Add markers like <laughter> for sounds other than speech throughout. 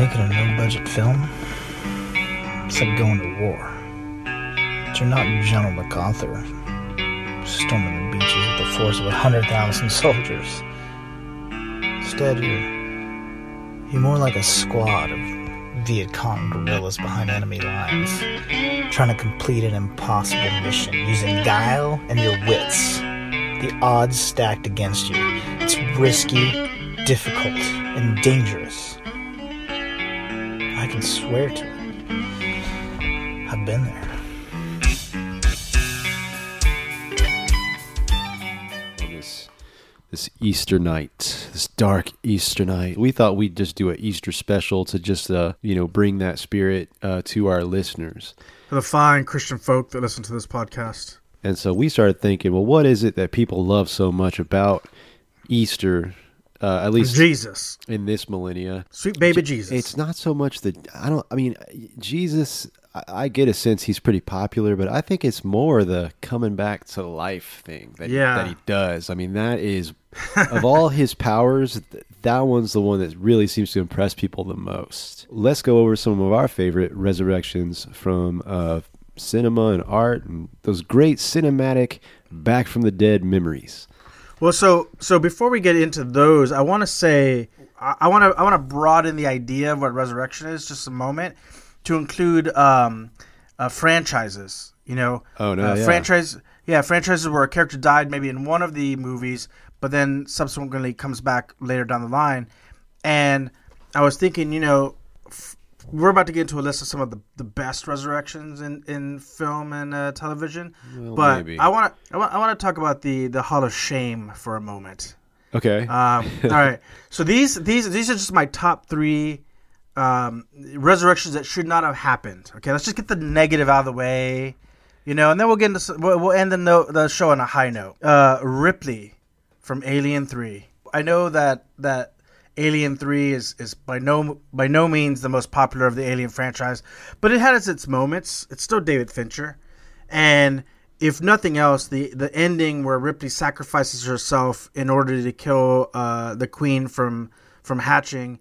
Making a no budget film? It's like going to war. But you're not General MacArthur, storming the beaches with the force of a hundred thousand <laughs> soldiers. Instead, you're, you're more like a squad of Viet Cong guerrillas behind enemy lines, trying to complete an impossible mission using guile and your wits. The odds stacked against you. It's risky, difficult, and dangerous. I can swear to it. I've been there. this this Easter night, this dark Easter night. We thought we'd just do an Easter special to just uh, you know bring that spirit uh, to our listeners. For the fine Christian folk that listen to this podcast. And so we started thinking, well, what is it that people love so much about Easter? Uh, at least Jesus. in this millennia, Sweet baby Jesus. It's not so much that I don't. I mean, Jesus. I, I get a sense he's pretty popular, but I think it's more the coming back to life thing that Yeah. that he does. I mean, that is of all <laughs> his powers, that one's the one that really seems to impress people the most. Let's go over some of our favorite resurrections from uh, cinema and art, and those great cinematic back from the dead memories. Well, so so before we get into those, I want to say I want to I want to broaden the idea of what resurrection is just a moment to include um, uh, franchises. You know, Oh, no, uh, yeah. franchise, yeah, franchises where a character died maybe in one of the movies, but then subsequently comes back later down the line. And I was thinking, you know, we're about to get into a list of some of the, the best resurrections in, in film and uh, television, Well, but maybe. I want to I want I want to talk about the the Hall of Shame for a moment. Okay. Um, all right, <laughs> so these these these are just my top three um, resurrections that should not have happened. Okay, let's just get the negative out of the way, you know, and then we'll get into we'll, end the no, the show on a high note. Uh, Ripley from Alien Three. I know that that Alien Three is is by no by no means the most popular of the Alien franchise, but it has its moments. It's still David Fincher, and if nothing else, the the ending where Ripley sacrifices herself in order to kill uh, the Queen from from hatching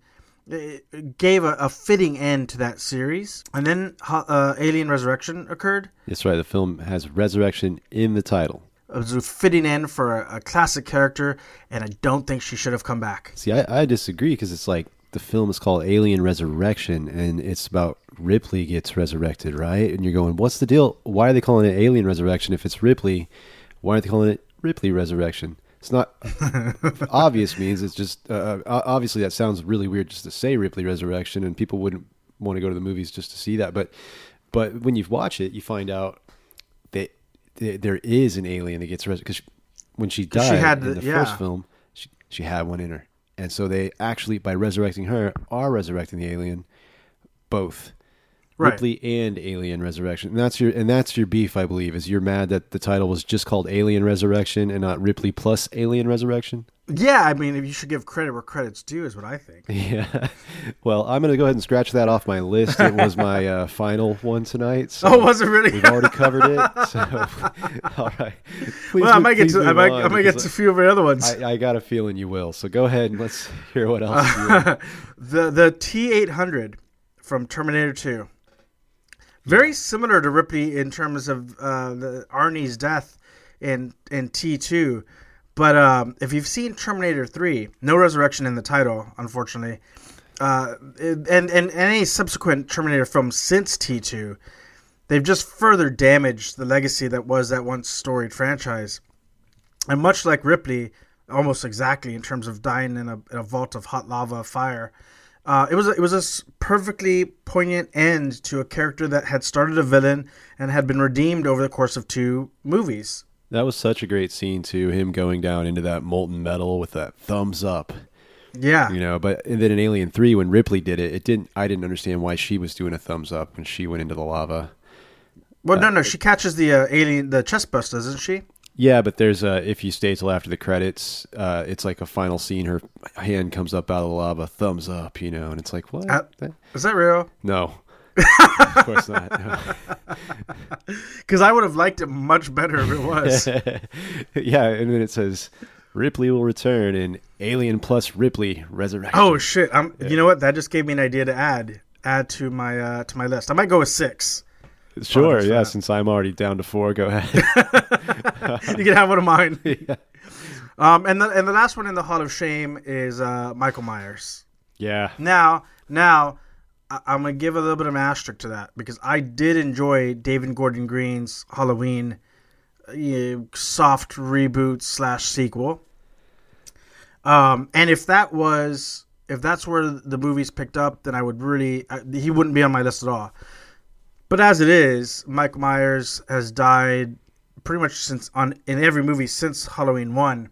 gave a, a fitting end to that series. And then uh, Alien Resurrection occurred. That's right. The film has resurrection in the title. It was fitting in for a, a classic character, and I don't think she should have come back. See, I, I disagree because it's like the film is called Alien Resurrection, and it's about Ripley gets resurrected, right? And you're going, what's the deal? Why are they calling it Alien Resurrection if it's Ripley? Why aren't they calling it Ripley Resurrection? It's not <laughs> obvious means it's just uh, uh, obviously that sounds really weird just to say Ripley Resurrection, and people wouldn't want to go to the movies just to see that. But but when you watch it, you find out there is an alien that gets resurrected because when she died she had in the- the yeah. first film, she, she had one in her, and so they actually by resurrecting her are resurrecting the alien, both. Right. Ripley and Alien Resurrection, and that's your and that's your beef, I believe. Is you're mad that the title was just called Alien Resurrection and not Ripley plus Alien Resurrection? Yeah, I mean, if you should give credit where credit's due, is what I think. <laughs> Yeah. Well, I'm going to go ahead and scratch that off my list. It was my uh, <laughs> final one tonight. So Oh, was it really? We've already covered it. <laughs> So, all right. Please well, I might get to I might, I might get to a few of the other ones. I, I got a feeling you will. So go ahead and let's hear what else. you the the T eight hundred from Terminator Two. Very similar to Ripley in terms of uh, the Arnie's death in in T two, but um, if you've seen Terminator Three, no resurrection in the title, unfortunately. Uh, and and any subsequent Terminator films since T two, they've just further damaged the legacy that was that once storied franchise. And much like Ripley, almost exactly in terms of dying in a, in a vault of hot lava fire, uh, it was a, it was a perfectly poignant end to a character that had started a villain and had been redeemed over the course of two movies. That was such a great scene too. Him going down into that molten metal with that thumbs up. Yeah, You know, but and then in Alien Three, when Ripley did it, it didn't. I didn't understand why she was doing a thumbs up when she went into the lava. well, no, no, she catches the uh, alien, the chest bust, doesn't she? Yeah, but there's a if you stay till after the credits, uh, it's like a final scene. Her hand comes up out of the lava, thumbs up, you know, and it's like what? Uh, Is that real? no, <laughs> of course not. no. <laughs> Because I would have liked it much better if it was. <laughs> yeah, and then it says Ripley will return in Alien plus Ripley Resurrection. Oh shit! I'm. You know what? That just gave me an idea to add add to my uh, to my list. I might go with six. Sure, yeah. Since I'm already down to four, go ahead. <laughs> <laughs> you can have one of mine. yeah. Um, and the and the last one in the Hall of Shame is uh, Michael Myers. Yeah. Now, now I- I'm gonna give a little bit of an asterisk to that because I did enjoy David Gordon Green's Halloween uh, soft reboot slash sequel. Um, and if that was if that's where the movies picked up, then I would really I, he wouldn't be on my list at all. But as it is, Michael Myers has died pretty much since on in every movie since Halloween one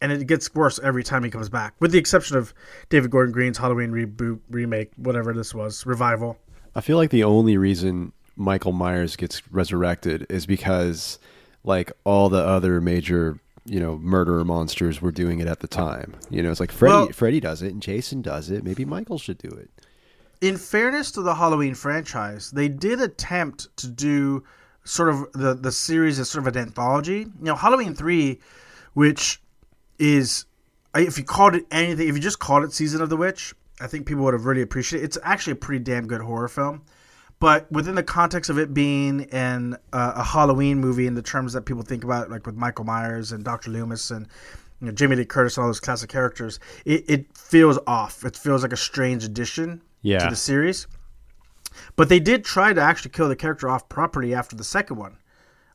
and it gets worse every time he comes back, with the exception of David Gordon Green's Halloween reboot, remake, whatever this was, revival. I feel like the only reason Michael Myers gets resurrected is because like all the other major, you know, murderer monsters were doing it at the time. You know, it's like Freddy Well- Freddy does it and Jason does it. Maybe Michael should do it. In fairness to the Halloween franchise, they did attempt to do sort of the the series as sort of an anthology. You know, Halloween three, which is if you called it anything, if you just called it Season of the Witch, I think people would have really appreciated it. It's actually a pretty damn good horror film. But within the context of it being an uh, a Halloween movie, in the terms that people think about, like with Michael Myers and Dr. Loomis and you know, Lee Curtis and all those classic characters, it, it feels off. It feels like a strange addition Yeah. to the series. But they did try to actually kill the character off properly after the second one.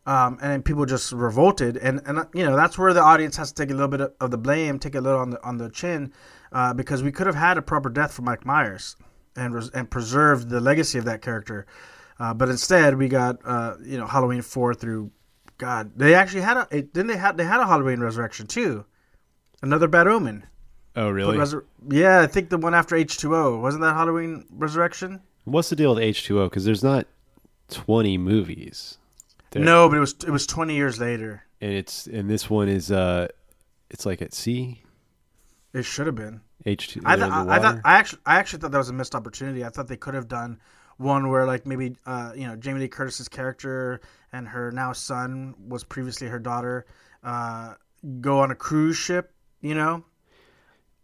Um, and people just revolted, and, and uh, you know that's where the audience has to take a little bit of the blame, take a little on the on the chin, uh, because we could have had a proper death for Mike Myers, and res- and preserved the legacy of that character, uh, but instead we got uh, you know Halloween four through, God, they actually had a it, didn't they had they had a Halloween Resurrection too, another Bad Omen. Oh, really? Resur- yeah, I think the one after H two O wasn't that Halloween Resurrection. What's the deal with H2O? Because there's not 20 movies. There- No, but it was it was twenty years later. And it's and this one is uh it's like at sea. It should have been. H2 I, th- I, I thought. I actually I actually thought that was a missed opportunity. I thought they could have done one where like maybe uh, you know Jamie Lee Curtis's character and her now son was previously her daughter uh, go on a cruise ship, you know,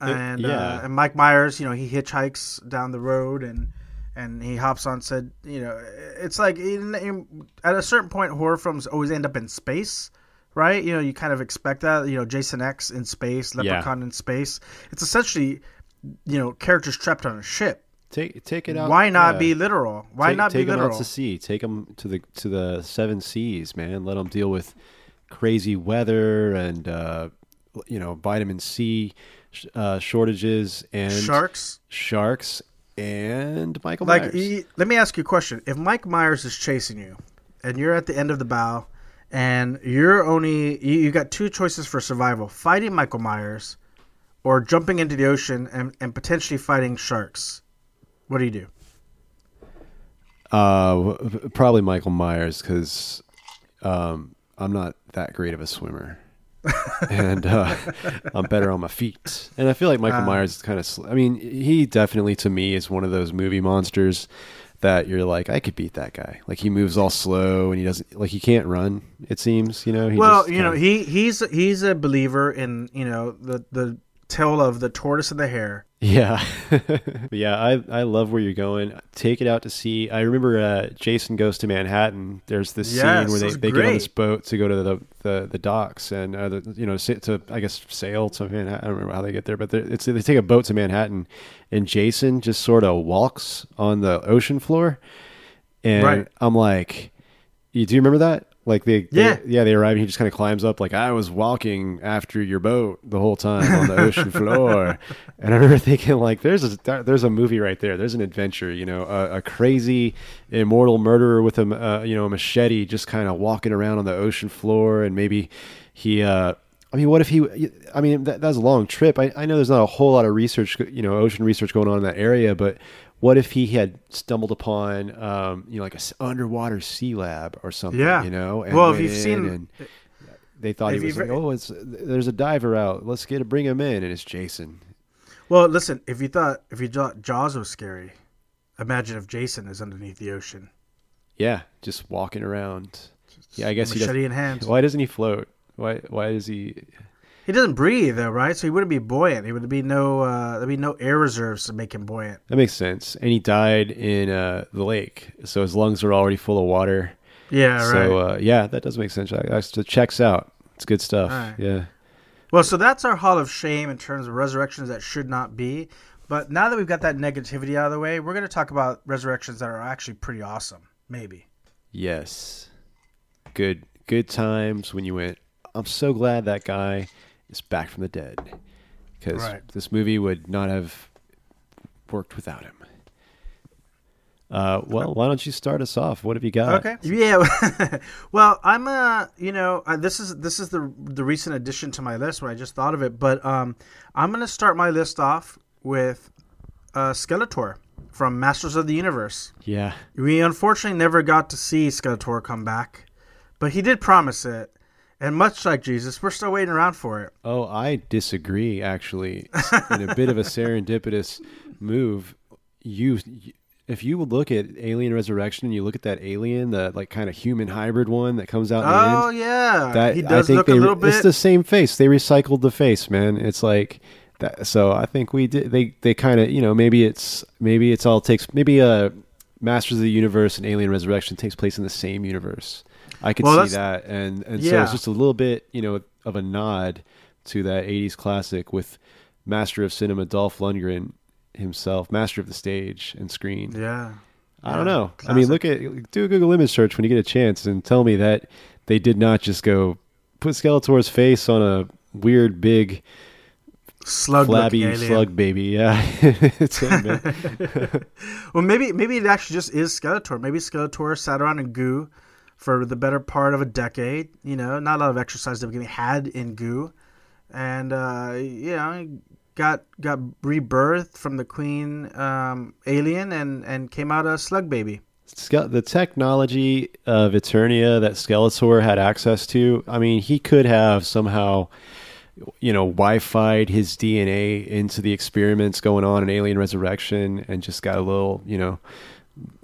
and yeah. uh, and Mike Myers, you know, he hitchhikes down the road and and he hops on said, you know, it's like in, in- at a certain point horror films always end up in space. Right, you know, you kind of expect that. You know, Jason X in space, Yeah. Leprechaun in space. It's essentially, you know, characters trapped on a ship. Take take it out. Why not yeah. be literal? Why take, not take be them literal? out to sea? Take them to the to the seven seas, man. Let them deal with crazy weather and uh, you know vitamin C uh, shortages and Sharks. sharks and Michael Like, Myers. e- let me ask you a question: If Mike Myers is chasing you, and you're at the end of the bow, and you're only you, you got two choices for survival: fighting Michael Myers, or jumping into the ocean and, and potentially fighting sharks. What do you do? Uh, probably Michael Myers because um, I'm not that great of a swimmer, and uh, <laughs> I'm better on my feet. And I feel like Michael Uh. Myers is kind of. Sl- I mean, he definitely to me is one of those movie monsters that you're like, I could beat that guy. Like he moves all slow and he doesn't like he can't run. It seems you know. He well, you know, he he's he's a believer in you know the the tale of the tortoise and the hare. Yeah, <laughs> yeah. I I love where you're going. Take it out to sea. I remember uh, Jason goes to Manhattan. There's this Yes, scene where they, that's they get on this boat to go to the the, the docks and uh, the, you know to I guess sail to Manhattan. I don't remember how they get there, but they're- it's they take a boat to Manhattan, and Jason just sort of walks on the ocean floor, and Right. I'm like, do you remember that? Like they, they- Yeah. yeah, they arrive and he just kind of climbs up like I was walking after your boat the whole time on the ocean <laughs> floor, and I remember thinking like, there's a there's a movie right there. There's an adventure, you know, a, a crazy immortal murderer with a uh, you know a machete just kind of walking around on the ocean floor, and maybe he. uh I mean, what if he? I mean, that, that's a long trip. I, I know there's not a whole lot of research, you know, ocean research going on in that area, but what if he had stumbled upon, um, you know, like a s- underwater sea lab or something, Yeah. you know? And Well, if you've seen- and they thought he was like, oh, it's there's a diver out. Let's get to bring him in, and it's Jason. Well, listen, if you thought if you thought Jaws was scary, imagine if Jason is underneath the ocean, Yeah, just walking around. Yeah, I guess he doesn't. in hand. Why doesn't he float? Why? Why does he? He doesn't breathe though, right? So he wouldn't be buoyant. He would be no uh, there'd be no air reserves to make him buoyant. That makes sense. And he died in uh, the lake, so his lungs were already full of water. Yeah, right. So uh, yeah, that does make sense. That checks out. It's good stuff. Right. Yeah. Well, so that's our Hall of Shame in terms of resurrections that should not be. But now that we've got that negativity out of the way, we're going to talk about resurrections that are actually pretty awesome. Maybe. Yes. Good good times when you went, I'm so glad that guy is back from the dead. Because Right. this movie would not have worked without him. Uh, well, why don't you start us off? What have you got? Okay. Yeah. <laughs> well, I'm uh, you know, uh, this is this is the the recent addition to my list when I just thought of it, but um, I'm gonna start my list off with uh, Skeletor from Masters of the Universe. Yeah. We unfortunately never got to see Skeletor come back, but he did promise it. And much like Jesus, we're still waiting around for it. Oh, I disagree. Actually, in a bit of a <laughs> serendipitous move, you, if you would look at Alien Resurrection and you look at that alien, the like kind of human hybrid one that comes out in the Oh end, yeah, that he does I think look they, a little bit. It's the same face. They recycled the face, man. It's like that. So I think we did. They they kind of you know maybe it's maybe it's all takes maybe uh Masters of the Universe and Alien Resurrection takes place in the same universe. I could Well, see that, and and so it's just a little bit you know of a nod to that '80s classic with Master of Cinema Dolph Lundgren himself, master of the stage and screen. yeah. I don't Yeah, know. I mean, look at do a Google image search when you get a chance and tell me that they did not just go put Skeletor's face on a weird big Slug flabby slug baby. Yeah, <laughs> it's him, man. <laughs> Well, maybe maybe it actually just is Skeletor. Maybe Skeletor sat around in goo for the better part of a decade. You know, not a lot of exercise to be had in goo, and uh, you know, got got rebirthed from the queen um, alien and and came out a slug baby. The technology of Eternia that Skeletor had access to. I mean, he could have somehow. You know, Wi-Fi'd his DNA into the experiments going on in Alien Resurrection, and just got a little, you know,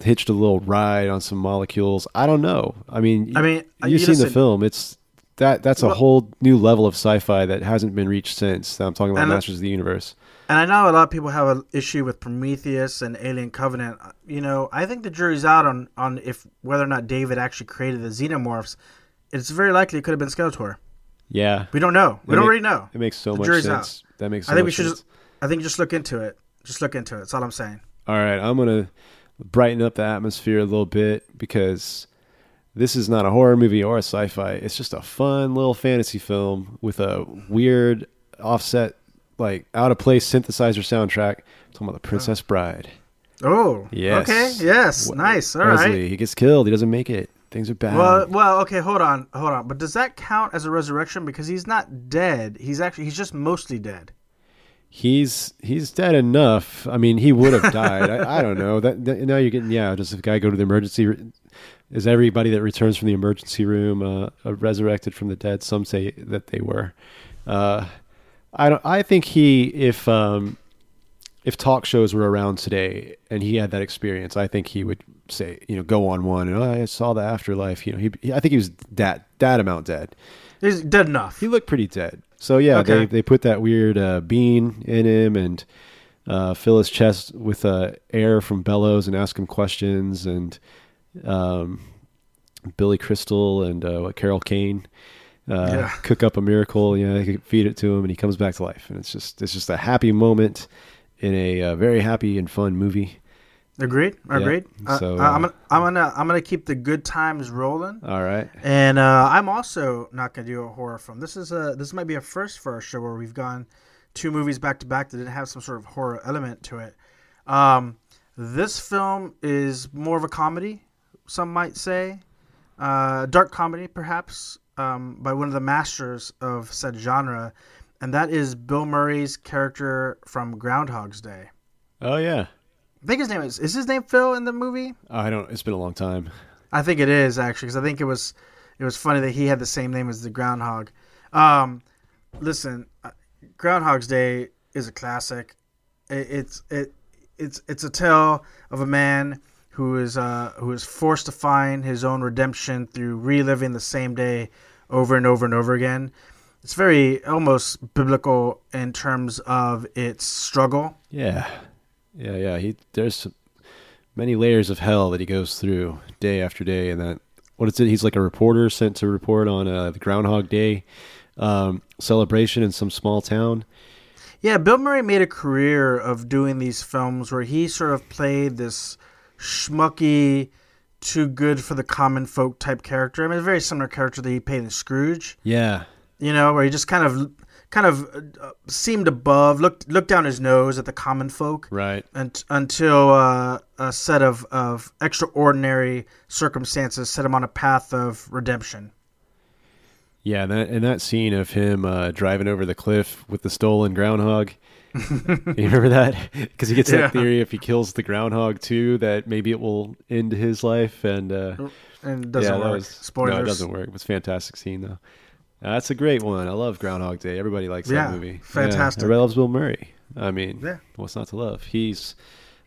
hitched a little ride on some molecules. I don't know. I mean, I mean, uh, you've you seen the film. It's that that's a Well- whole new level of sci-fi that hasn't been reached since. I'm talking about Masters of the Universe. And I know a lot of people have an issue with Prometheus and Alien Covenant. You know, I think the jury's out on on if whether or not David actually created the xenomorphs. It's very likely it could have been Skeletor. Yeah, We don't know. We It don't really know. it makes so The much sense. That makes. So I think we should sense. just. I think just look into it. Just look into it. That's all I'm saying. All right, I'm gonna brighten up the atmosphere a little bit because this is not a horror movie or a sci-fi. It's just a fun little fantasy film with a weird offset, like out of place synthesizer soundtrack. I'm talking about the Princess Bride. Oh. Yes. Okay. Yes. Wh- nice. All right. Westley, he gets killed. He doesn't make it. Things are bad. Well, well, okay. Hold on, hold on. But does that count as a resurrection? Because he's not dead. He's actually he's just mostly dead. He's he's dead enough. I mean, he would have died. I, I don't know. That, that- now you're getting yeah. Does the guy go to the emergency? Is everybody that returns from the emergency room uh, uh, resurrected from the dead? Some say that they were. Uh, I don't. I think he if um, if talk shows were around today and he had that experience, I think he would say you know go on one and oh, I saw the afterlife. You know, he, he I think he was that that amount dead. He's dead enough. He looked pretty dead. So yeah, Okay. they they put that weird uh, bean in him and uh, fill his chest with uh, air from bellows and ask him questions and um, Billy Crystal and uh, what, Carol Kane uh, Yeah. cook up a miracle. You know, they feed it to him and he comes back to life. And it's just it's just a happy moment in a uh, very happy and fun movie. Agreed. Agreed. Uh, so, uh, I'm uh, gonna I'm gonna I'm gonna keep the good times rolling. All right. And uh, I'm also not gonna do a horror film. This is a this might be a first for our show where we've gone two movies back to back that didn't have some sort of horror element to it. Um, this film is more of a comedy, some might say, uh, dark comedy perhaps, um, by one of the masters of said genre, and that is Bill Murray's character from Groundhog's Day. Oh yeah. I think his name is is his name Phil in the movie. I don't. It's been a long time. I think it is actually because I think it was it was funny that he had the same name as the groundhog. Um, listen, uh, Groundhog's Day is a classic. It, it's it it's it's a tale of a man who is uh, who is forced to find his own redemption through reliving the same day over and over and over again. it's very almost biblical in terms of its struggle. Yeah, yeah, yeah. He there's many layers of hell that he goes through day after day, and that what is it? He's like a reporter sent to report on uh, the Groundhog Day um, celebration in some small town. Yeah, Bill Murray made a career of doing these films where he sort of played this schmucky, too good for the common folk type character. I mean, a very similar character that he played in Scrooge. Yeah, You know, where he just kind of, kind of uh, seemed above, looked looked down his nose at the common folk. right. unt until uh, a set of, of extraordinary circumstances set him on a path of redemption. Yeah, and that and that scene of him uh, driving over the cliff with the stolen groundhog. <laughs> you remember that? Because he gets Yeah. that theory if he kills the groundhog too, that maybe it will end his life. And uh, And doesn't yeah, work. was- Spoilers. No, it doesn't work. It was a fantastic scene though. Uh, that's a great one. I love Groundhog Day. Everybody likes Yeah, that movie. fantastic. Yeah, everybody loves Bill Murray. I mean, Yeah. what's not to love? He's.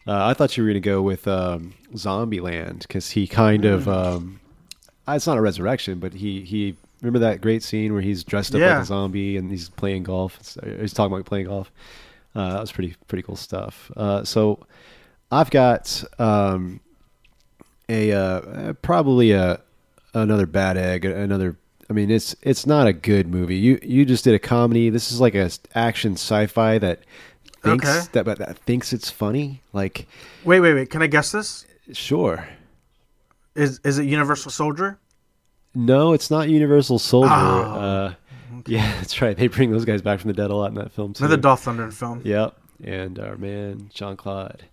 Uh, I thought you were going to go with um, Zombieland because he kind of. Mm. Um, uh, it's not a resurrection, but he he. Remember that great scene where he's dressed up Yeah. like a zombie and he's playing golf. Uh, He's talking about playing golf. Uh, that was pretty pretty cool stuff. Uh, so, I've got um, a uh, probably a another bad egg. Another. I mean, it's it's not a good movie. You you just did a comedy. This is like a action sci-fi that thinks Okay. that but that thinks it's funny. Like, Wait, wait, wait. Can I guess this? sure. Is is it Universal Soldier? No, it's not Universal Soldier. Oh, uh, Yeah, <laughs> that's right. They bring those guys back from the dead a lot in that film too. Another Dolph Lundgren film. Yep, and our man Jean Claude.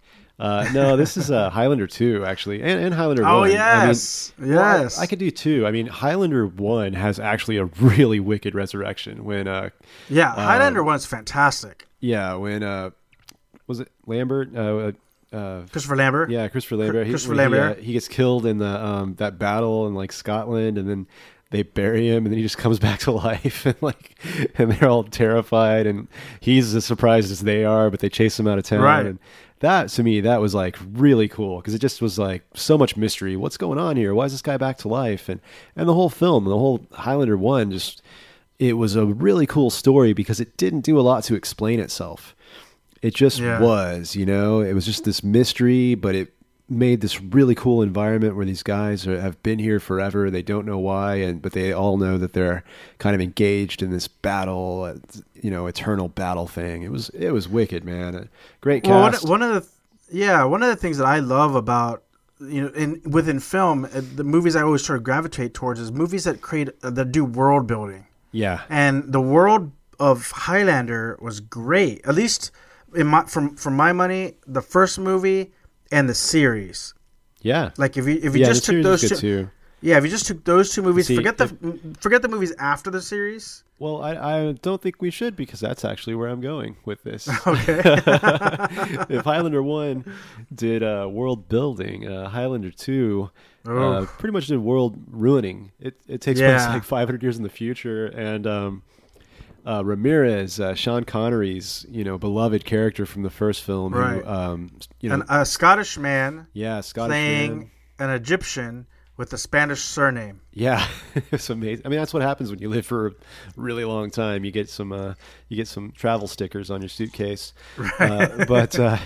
Uh, no, this is uh, Highlander two actually, and, and Highlander Oh one. I mean, yes, well, I- yes. I, could do two. I mean, Highlander one has actually a really wicked resurrection when, uh, yeah, um, Highlander one's fantastic. yeah, when uh, was it Lambert? Uh, uh, Christopher Lambert. yeah, Christopher Lambert. He- Christopher he, Lambert. he gets killed in the um, that battle in like Scotland, and then they bury him, and then he just comes <laughs> back to life, and like, and they're all terrified, and he's as surprised as they are, but they chase him out of town. Right. And that to me, that was like really cool because it just was like so much mystery. What's going on here? Why is this guy back to life? And and the whole film, the whole Highlander one, just it was a really cool story because it didn't do a lot to explain itself. It just Yeah. was, you know, it was just this mystery, but it made this really cool environment where these guys are, have been here forever. They don't know why, and but they all know that they're kind of engaged in this battle, you know, eternal battle thing. It was it was wicked, man. A great Well, one, one of the yeah, one of the things that I love about you know in within film, uh, the movies I always try to gravitate towards is movies that create uh, that do world building. yeah, and the world of Highlander was great. At least in my from from my money, the first movie and the series. yeah, Like if you if you yeah. just took those two, too. yeah, if you just took those two movies, See, forget the forget the movies after the series. Well, I, I don't think we should because that's actually where I'm going with this. <laughs> Okay. <laughs> if Highlander one did uh, world building, uh, Highlander two uh, Oh. pretty much did world ruining. It it takes place like 500 years in the future, and um, uh, Ramirez, uh, Sean Connery's you know beloved character from the first film, Right. who um, you know An, a Scottish man yeah Scottish playing man. an Egyptian with a Spanish surname. Yeah, <laughs> it's amazing. I mean, that's what happens when you live for a really long time. You get some, uh, you get some travel stickers on your suitcase. <laughs> Uh, but uh,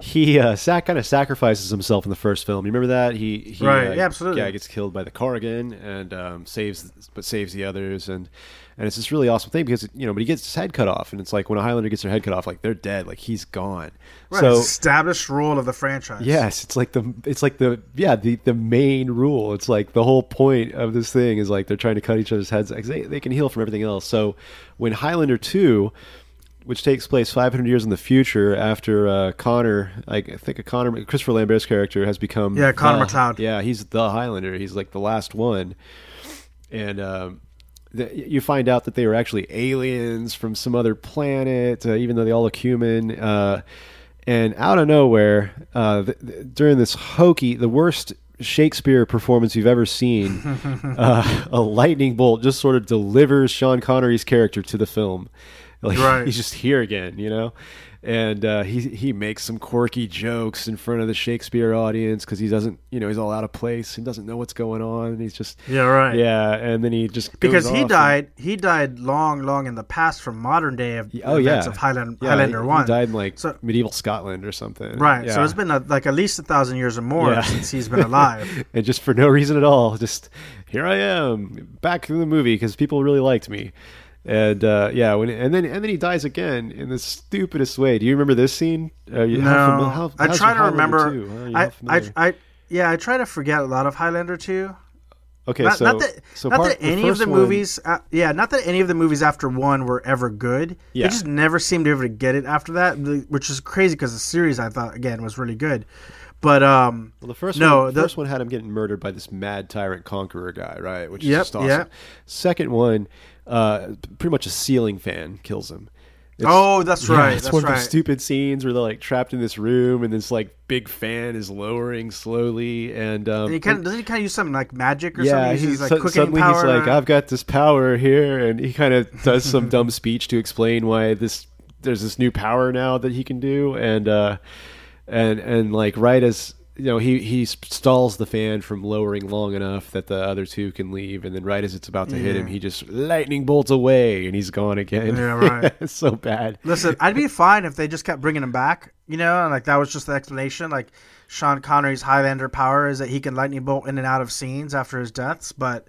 he uh, sac- kind of sacrifices himself in the first film. You remember that? He, he Right, uh, yeah, absolutely. Yeah, gets killed by the Kurgan and um, saves, but saves the others. And and it's this really awesome thing because you know, but he gets his head cut off, and it's like when a Highlander gets their head cut off, like they're dead, like he's gone. Right, So established rule of the franchise. Yes, it's like the it's like the yeah the the main rule. It's like the whole point of this thing is like they're trying to cut each other's heads. They they can heal from everything else. So when Highlander two, which takes place 500 years in the future after uh, Connor, I think a Connor Christopher Lambert's character has become Yeah, Connor the- MacLeod. Yeah, he's the Highlander. He's like the last one, and. Um, the, you find out that they were actually aliens from some other planet, uh, even though they all look human. Uh, and out of nowhere, uh, th- th- during this hokey, the worst Shakespeare performance you've ever seen, <laughs> uh, a lightning bolt just sort of delivers Sean Connery's character to the film. Like <laughs> Right. he's just here again, you know. And uh, he he makes some quirky jokes in front of the Shakespeare audience because he doesn't, you know, he's all out of place and doesn't know what's going on, and he's just Yeah, right. yeah, and then he just goes Because he off and- died, he died long, long in the past from modern day of oh events yeah, of Highland, yeah, Highlander he, One. He died in like So- medieval Scotland or something, Right. Yeah. So it's been a, like at least a thousand years or more Yeah. since he's been alive. <laughs> and just for no reason at all, just here I am back in the movie because people really liked me, and uh, yeah, when and then and then he dies again in the stupidest way. Do you remember this scene? Uh, you- no, how how- I try to remember. 2? Huh? I. I, I, yeah, I try to forget a lot of Highlander two. okay, Not, so not that, so not part- that any of the one- movies, uh, yeah, not that any of the movies after one were ever good. Yeah. They just never seemed to be able to get it after that, which is crazy because the series I thought again was really good. But um, Well, the first No, one, the- first one had him getting murdered by this mad tyrant conqueror guy, right? Which is Yep, just awesome. yeah. Second one, uh, pretty much a ceiling fan kills him. It's- oh, that's <laughs> yeah, right, it's that's one of right. those stupid scenes where they're like trapped in this room, and this like big fan is lowering slowly, and um, And he kind of doesn't he kind of use something like magic or yeah, something? He he's, uses, like su- suddenly power. he's like, I've got this power here, and he kind of does some <laughs> dumb speech to explain why this there's this new power now that he can do, and uh, and and like right as you know he he stalls the fan from lowering long enough that the other two can leave, and then right as it's about to hit him, he just lightning bolts away, and he's gone again. Yeah, <laughs> right. it's so bad. Listen, I'd be fine if they just kept bringing him back, you know, and like that was just the explanation. Like Sean Connery's Highlander power is that he can lightning bolt in and out of scenes after his deaths, but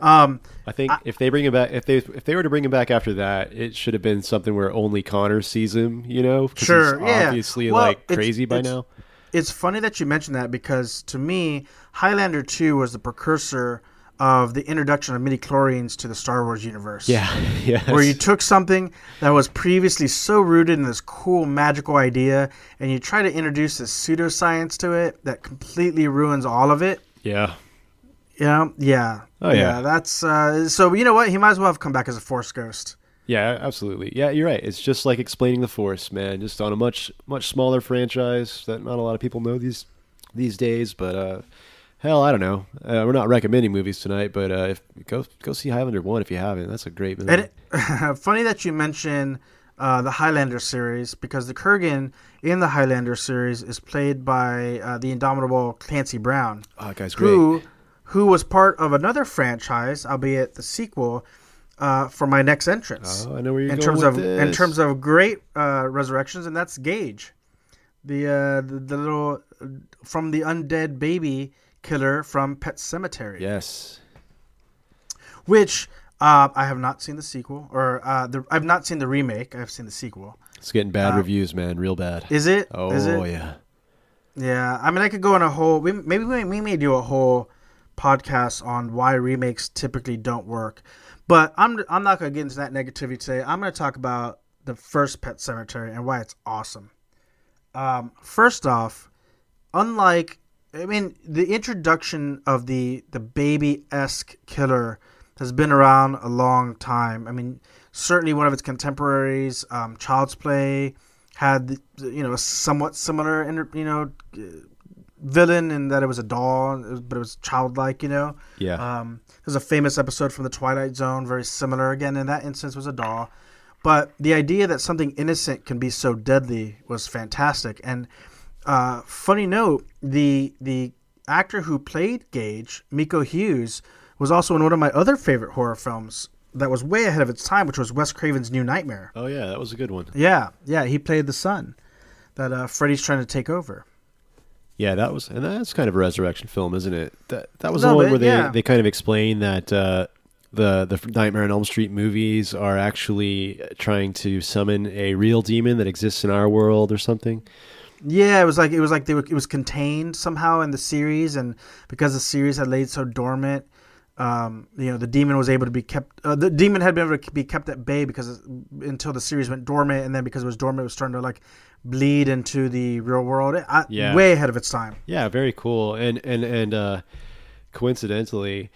um, I think if they bring him back, if they if they were to bring him back after that, it should have been something where only Connor sees him. You know, Sure, yeah. obviously Well, like crazy by now. it's funny that you mentioned that because to me, Highlander 2 was the precursor of the introduction of midi-chlorians to the Star Wars universe. Yeah, <laughs> yeah. Where you took something that was previously so rooted in this cool magical idea and you try to introduce this pseudoscience to it that completely ruins all of it. yeah, Know? Yeah. Oh, yeah. that's uh, so you know what? He might as well have come back as a force ghost. yeah, absolutely. Yeah, you're right. It's just like explaining the Force, man. Just on a much much smaller franchise that not a lot of people know these these days. But uh, hell, I don't know. Uh, we're not recommending movies tonight, but uh, if go go see Highlander one if you haven't. That's a great movie. And it, <laughs> funny that you mention uh, the Highlander series because the Kurgan in the Highlander series is played by uh, the indomitable Clancy Brown, oh, that guy's great. who who was part of another franchise, albeit the sequel, uh, for my next entrance. Oh, I know where you're in going terms with of this. in terms of great uh, resurrections, and that's Gage, the uh, the, the little uh, from the undead baby killer from Pet Sematary yes, which uh, I have not seen the sequel, or uh, the, I've not seen the remake. I've seen the sequel. it's getting bad reviews, man. Real bad. Is it? oh Is it? yeah. Yeah. I mean, I could go on a whole. We, maybe we, we may do a whole podcast on why remakes typically don't work, but I'm I'm not gonna get into that negativity today. I'm gonna talk about the first Pet Sematary and why it's awesome. Um, first off, unlike I mean, the introduction of the the baby esque killer has been around a long time. I mean, certainly one of its contemporaries, um, Child's Play, had you know a somewhat similar you know villain in that it was a doll, but it was childlike. You know, Yeah. um, there's a famous episode from the Twilight Zone, very similar. Again, in that instance, was a doll. But the idea that something innocent can be so deadly was fantastic. And uh, funny note, the the actor who played Gage, Miko Hughes, was also in one of my other favorite horror films that was way ahead of its time, which was Wes Craven's New Nightmare. oh yeah, that was a good one. Yeah, yeah, he played the son that uh, Freddy's trying to take over. Yeah, that was, and that's kind of a resurrection film, isn't it? That that was the one bit, where they, yeah. they kind of explain that uh, the the Nightmare on Elm Street movies are actually trying to summon a real demon that exists in our world or something. Yeah, it was like it was like they were, it was contained somehow in the series, and because the series had laid so dormant, um, you know, the demon was able to be kept. Uh, the demon had been able to be kept at bay because until the series went dormant, and then because it was dormant, it was starting to like bleed into the real world. I, Yeah. way ahead of its time. Yeah, very cool. And and and uh, coincidentally,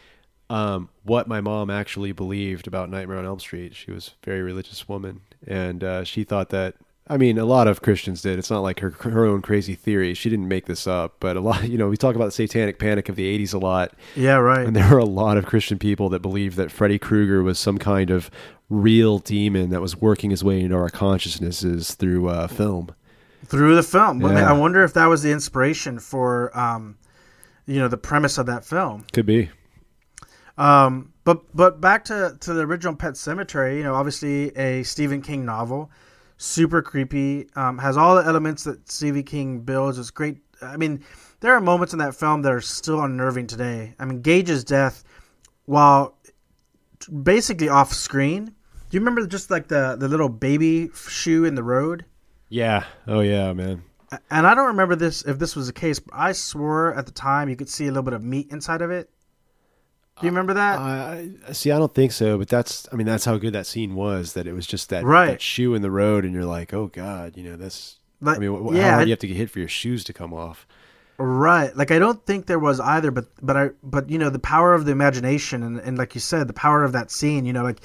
um, what my mom actually believed about Nightmare on Elm Street. She was a very religious woman, and uh, she thought that. I mean, a lot of Christians did. It's not like her her own crazy theory. She didn't make this up, but a lot. <laughs> You know, we talk about the Satanic Panic of the '80s a lot, Yeah, right. and there were a lot of Christian people that believed that Freddy Krueger was some kind of real demon that was working his way into our consciousnesses through uh, film. through the film. Yeah. I wonder if that was the inspiration for, um, you know, the premise of that film. Could be. Um, but but back to to the original Pet Sematary. You know, obviously a Stephen King novel, super creepy. Um, has all the elements that Stephen King builds. It's great. I mean, there are moments in that film that are still unnerving today. I mean, Gage's death, while basically off screen. Do you remember just like the the little baby shoe in the road? Yeah. Oh yeah, man. And I don't remember this if this was the case, but I swore at the time you could see a little bit of meat inside of it. Do you remember that? I I- see. I don't think so, but that's. I mean, that's how good that scene was. That it was just that, Right. that shoe in the road, and you're like, oh god, you know this. Like, I mean, wh- yeah, how hard I- you have to get hit for your shoes to come off? Right. Like I don't think there was either, but but I but you know the power of the imagination and, and like you said, the power of that scene. You know, like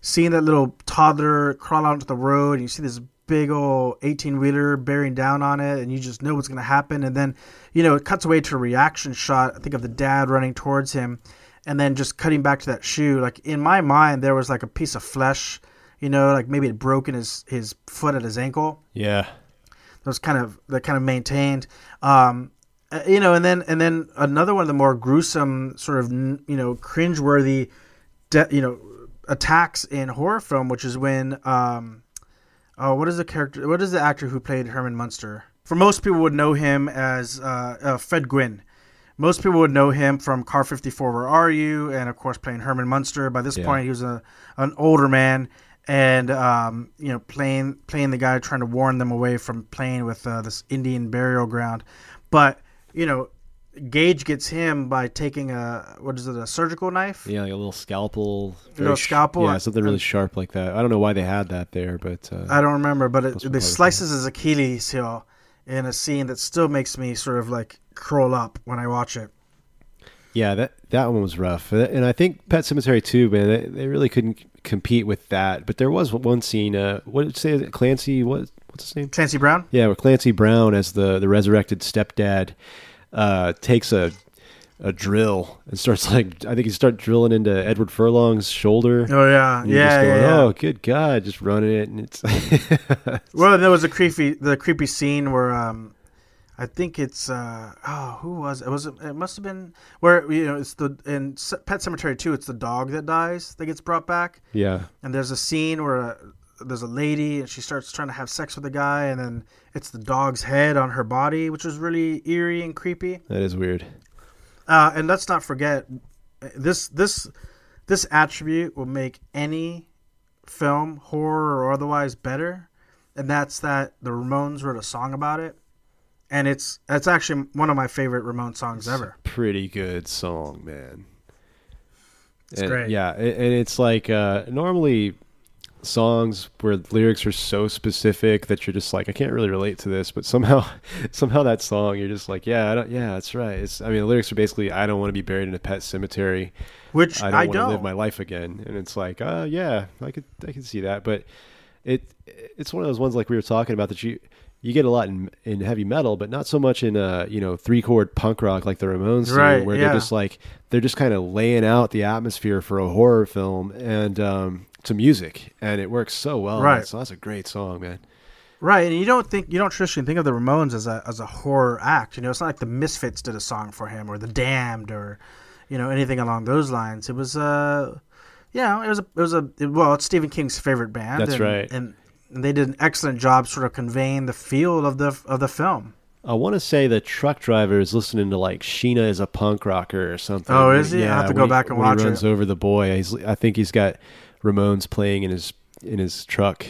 seeing that little toddler crawl out onto the road, and you see this big old eighteen wheeler bearing down on it, and you just know what's going to happen. And then, you know, it cuts away to a reaction shot. I think of the dad running towards him, and then just cutting back to that shoe. Like in my mind, there was like a piece of flesh. You know, like maybe it broken his his foot at his ankle Yeah. those kind of that kind of maintained um uh, you know and then and then another one of the more gruesome sort of you know cringeworthy de- you know attacks in horror film which is when um oh what is the character what is the actor who played herman munster for most people would know him as uh, uh, fred gwynne most people would know him from car 54 where are you and of course playing herman munster by this Yeah. point he was a, an older man and um, you know playing playing the guy trying to warn them away from playing with uh, this Indian burial ground, but you know Gage gets him by taking a what is it a surgical knife? Yeah, like a little scalpel. Little sh- scalpel? Yeah, something really sharp like that. I don't know why they had that there, but uh, I don't remember, but it, it part of the slices his Achilles heel in a scene that still makes me sort of like curl up when I watch it. yeah, that that one was rough. Uh, And I think Pet Sematary too, man. They, they really couldn't compete with that. But there was one scene. Uh, what did you say? Clancy? What? What's his name? Clancy Brown. Yeah, where Clancy Brown as the the resurrected stepdad uh, takes a a drill and starts <laughs> like I think he starts drilling into Edward Furlong's shoulder. Oh yeah, yeah, going, yeah. Oh, good God! Just running it, and it's <laughs> Well, there was a creepy the creepy scene where um, I think it's uh oh who was it? Was it? It must have been where you know it's the in Pet Sematary two. It's the dog that dies that gets brought back, yeah, and there's a scene where uh, there's a lady and she starts trying to have sex with a guy, and then it's the dog's head on her body, which was really eerie and creepy. that is weird. Uh, and let's not forget this this this attribute will make any film, horror or otherwise, better. And that's that the Ramones wrote a song about it, and it's that's actually one of my favorite Ramones songs ever. Pretty good song, man. It's And- great. Yeah, and it's like uh, normally songs where lyrics are so specific that you're just like, I can't really relate to this, but somehow, <laughs> somehow that song, you're just like, yeah, I don't, yeah, that's right. It's, I mean, the lyrics are basically, I don't want to be buried in a pet cemetery. Which I I don't don't. want to live my life again. And it's like, uh, yeah, I could, I can see that, but it, it's one of those ones like we were talking about that you. You get a lot in, in heavy metal, but not so much in uh you know three chord punk rock like the Ramones do, where yeah. they're just like they're just kind of laying out the atmosphere for a horror film and um, to music, and it works so well. Right. So that's a great song, man. Right, and you don't think you don't traditionally think of the Ramones as a as a horror act. You know, it's not like the Misfits did a song for him or the Damned or you know anything along those lines. It was uh yeah, it was a it was a well, it's Stephen King's favorite band. That's and, right. and and they did an excellent job sort of conveying the feel of the of the film. I want to say the truck driver is listening to like Sheena is a punk rocker or something. Oh, is he? Yeah, I'll have to go when back and watch he it. runs over the boy. He's, I think he's got Ramones playing in his in his truck.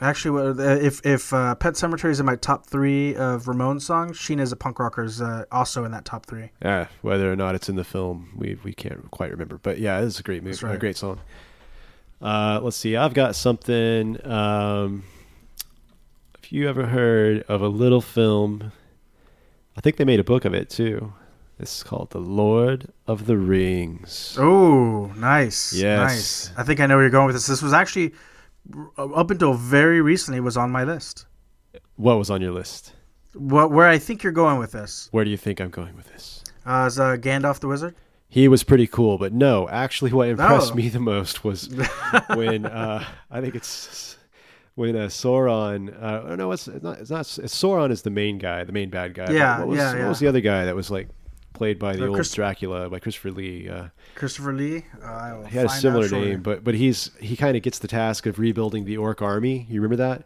Actually, uh, if if uh, Pet Sematary is in my top three of Ramones songs, Sheena is a punk rocker is uh, also in that top three. Yeah, whether or not it's in the film, we we can't quite remember. But yeah, it's a great movie, right. a great song. Uh, let's see. I've got something. Um, have you ever heard of a little film? I think they made a book of it too. It's called The Lord of the Rings. Oh, nice. Yes. Nice. I think I know where you're going with this. This was actually up until very recently was on my list. What was on your list? What where I think you're going with this Where do you think I'm going with this? uh, is uh, Gandalf the Wizard. He was pretty cool, but no, actually, what impressed Oh. me the most was <laughs> when uh, I think it's when uh, Sauron. Uh, oh, no, it's, it's not. It's not. It's Sauron is the main guy, the main bad guy. Yeah, what was, yeah, What was the other guy that was like played by the Uh, old Chris- Dracula by Christopher Lee? Uh, Christopher Lee. Uh, he had a similar name, but but he's he kind of gets the task of rebuilding the orc army. You remember that?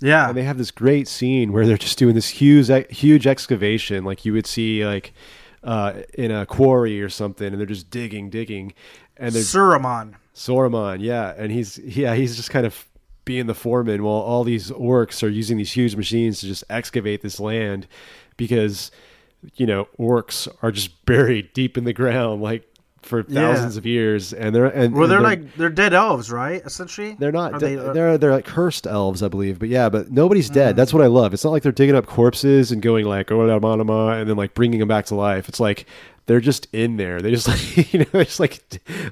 Yeah. and they have this great scene where they're just doing this huge huge excavation like you would see like uh, in a quarry or something and they're just digging digging and they're Saruman. Yeah and he's yeah he's just kind of being the foreman while all these orcs are using these huge machines to just excavate this land because you know orcs are just <laughs> buried deep in the ground like for Yeah. thousands of years and they're and Well, they're and like they're dead elves, right? Essentially, they're not. Are They, they, uh, are they're like cursed elves, I believe. But yeah, but nobody's dead. Mm. That's what I love. It's not like they're digging up corpses and going like oh la ma ma," and then like bringing them back to life. It's like they're just in there. They just <laughs> like you know, they're just like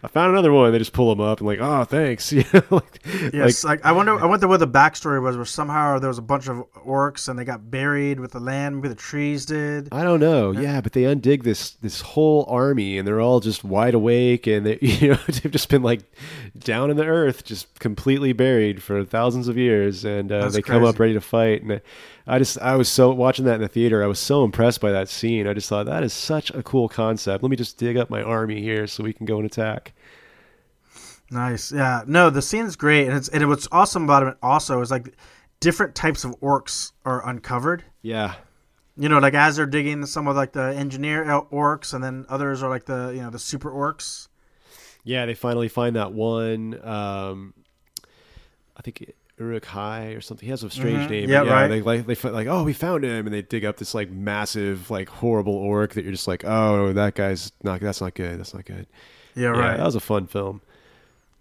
I found another one. They just pull them up and like oh thanks. <laughs> You know, like, Yes, like like, I wonder. I wonder what the backstory was. Where somehow there was a bunch of orcs and they got buried with the land. Maybe the trees did. I don't know. Yeah, but they undig this this whole army, and they're all just wide awake, and they <laughs> you know they've just been like down in the earth, just completely buried for thousands of years, and uh, they come up ready to fight. And I just I was so watching that in the theater, I was so impressed by that scene. I just thought that is such a cool concept. Let me just dig up my army here so we can go and attack. Nice. Yeah. No, the scene's great, and it's and what's awesome about it also is like different types of orcs are uncovered. Yeah, You know, like as they're digging, some of like the engineer orcs, and then others are like the you know the super orcs. yeah. They finally find that one. Um, I think Uruk Hai or something. He has a strange Mhm. name. Yeah, yeah, right. They like they like oh we found him, and they dig up this like massive like horrible orc that you're just like oh that guy's not that's not good. That's not good. Yeah. Yeah, Right. that was a fun film.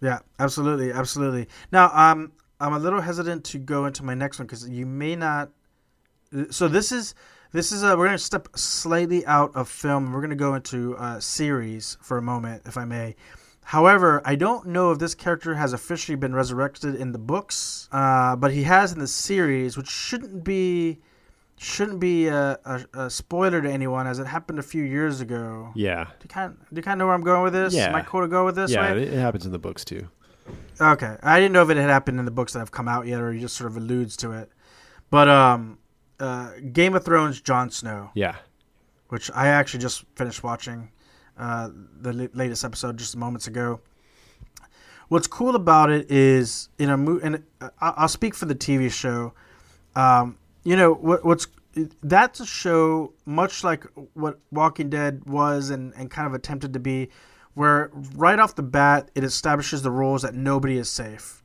Yeah, absolutely, absolutely. Now, um, I'm a little hesitant to go into my next one because you may not. So this is this is a, we're going to step slightly out of film. We're going to go into uh, series for a moment, if I may. However, I don't know if this character has officially been resurrected in the books, uh, but he has in the series, which shouldn't be shouldn't be a, a, a spoiler to anyone, as it happened a few years ago. Yeah, Do you kind of, do you kind of know where I'm going with this? Yeah. Am I cool to go with this? yeah, right? it, happens in the books too. Okay, I didn't know if it had happened in the books that have come out yet, or he just sort of alludes to it. But um, uh, Game of Thrones, Jon Snow, Yeah, which I actually just finished watching uh, the la- latest episode just moments ago. What's cool about it is in a mo- and uh, I- I'll speak for the TV show. Um, you know what, what's that's a show much like what Walking Dead was and, and kind of attempted to be, where right off the bat it establishes the rules that nobody is safe.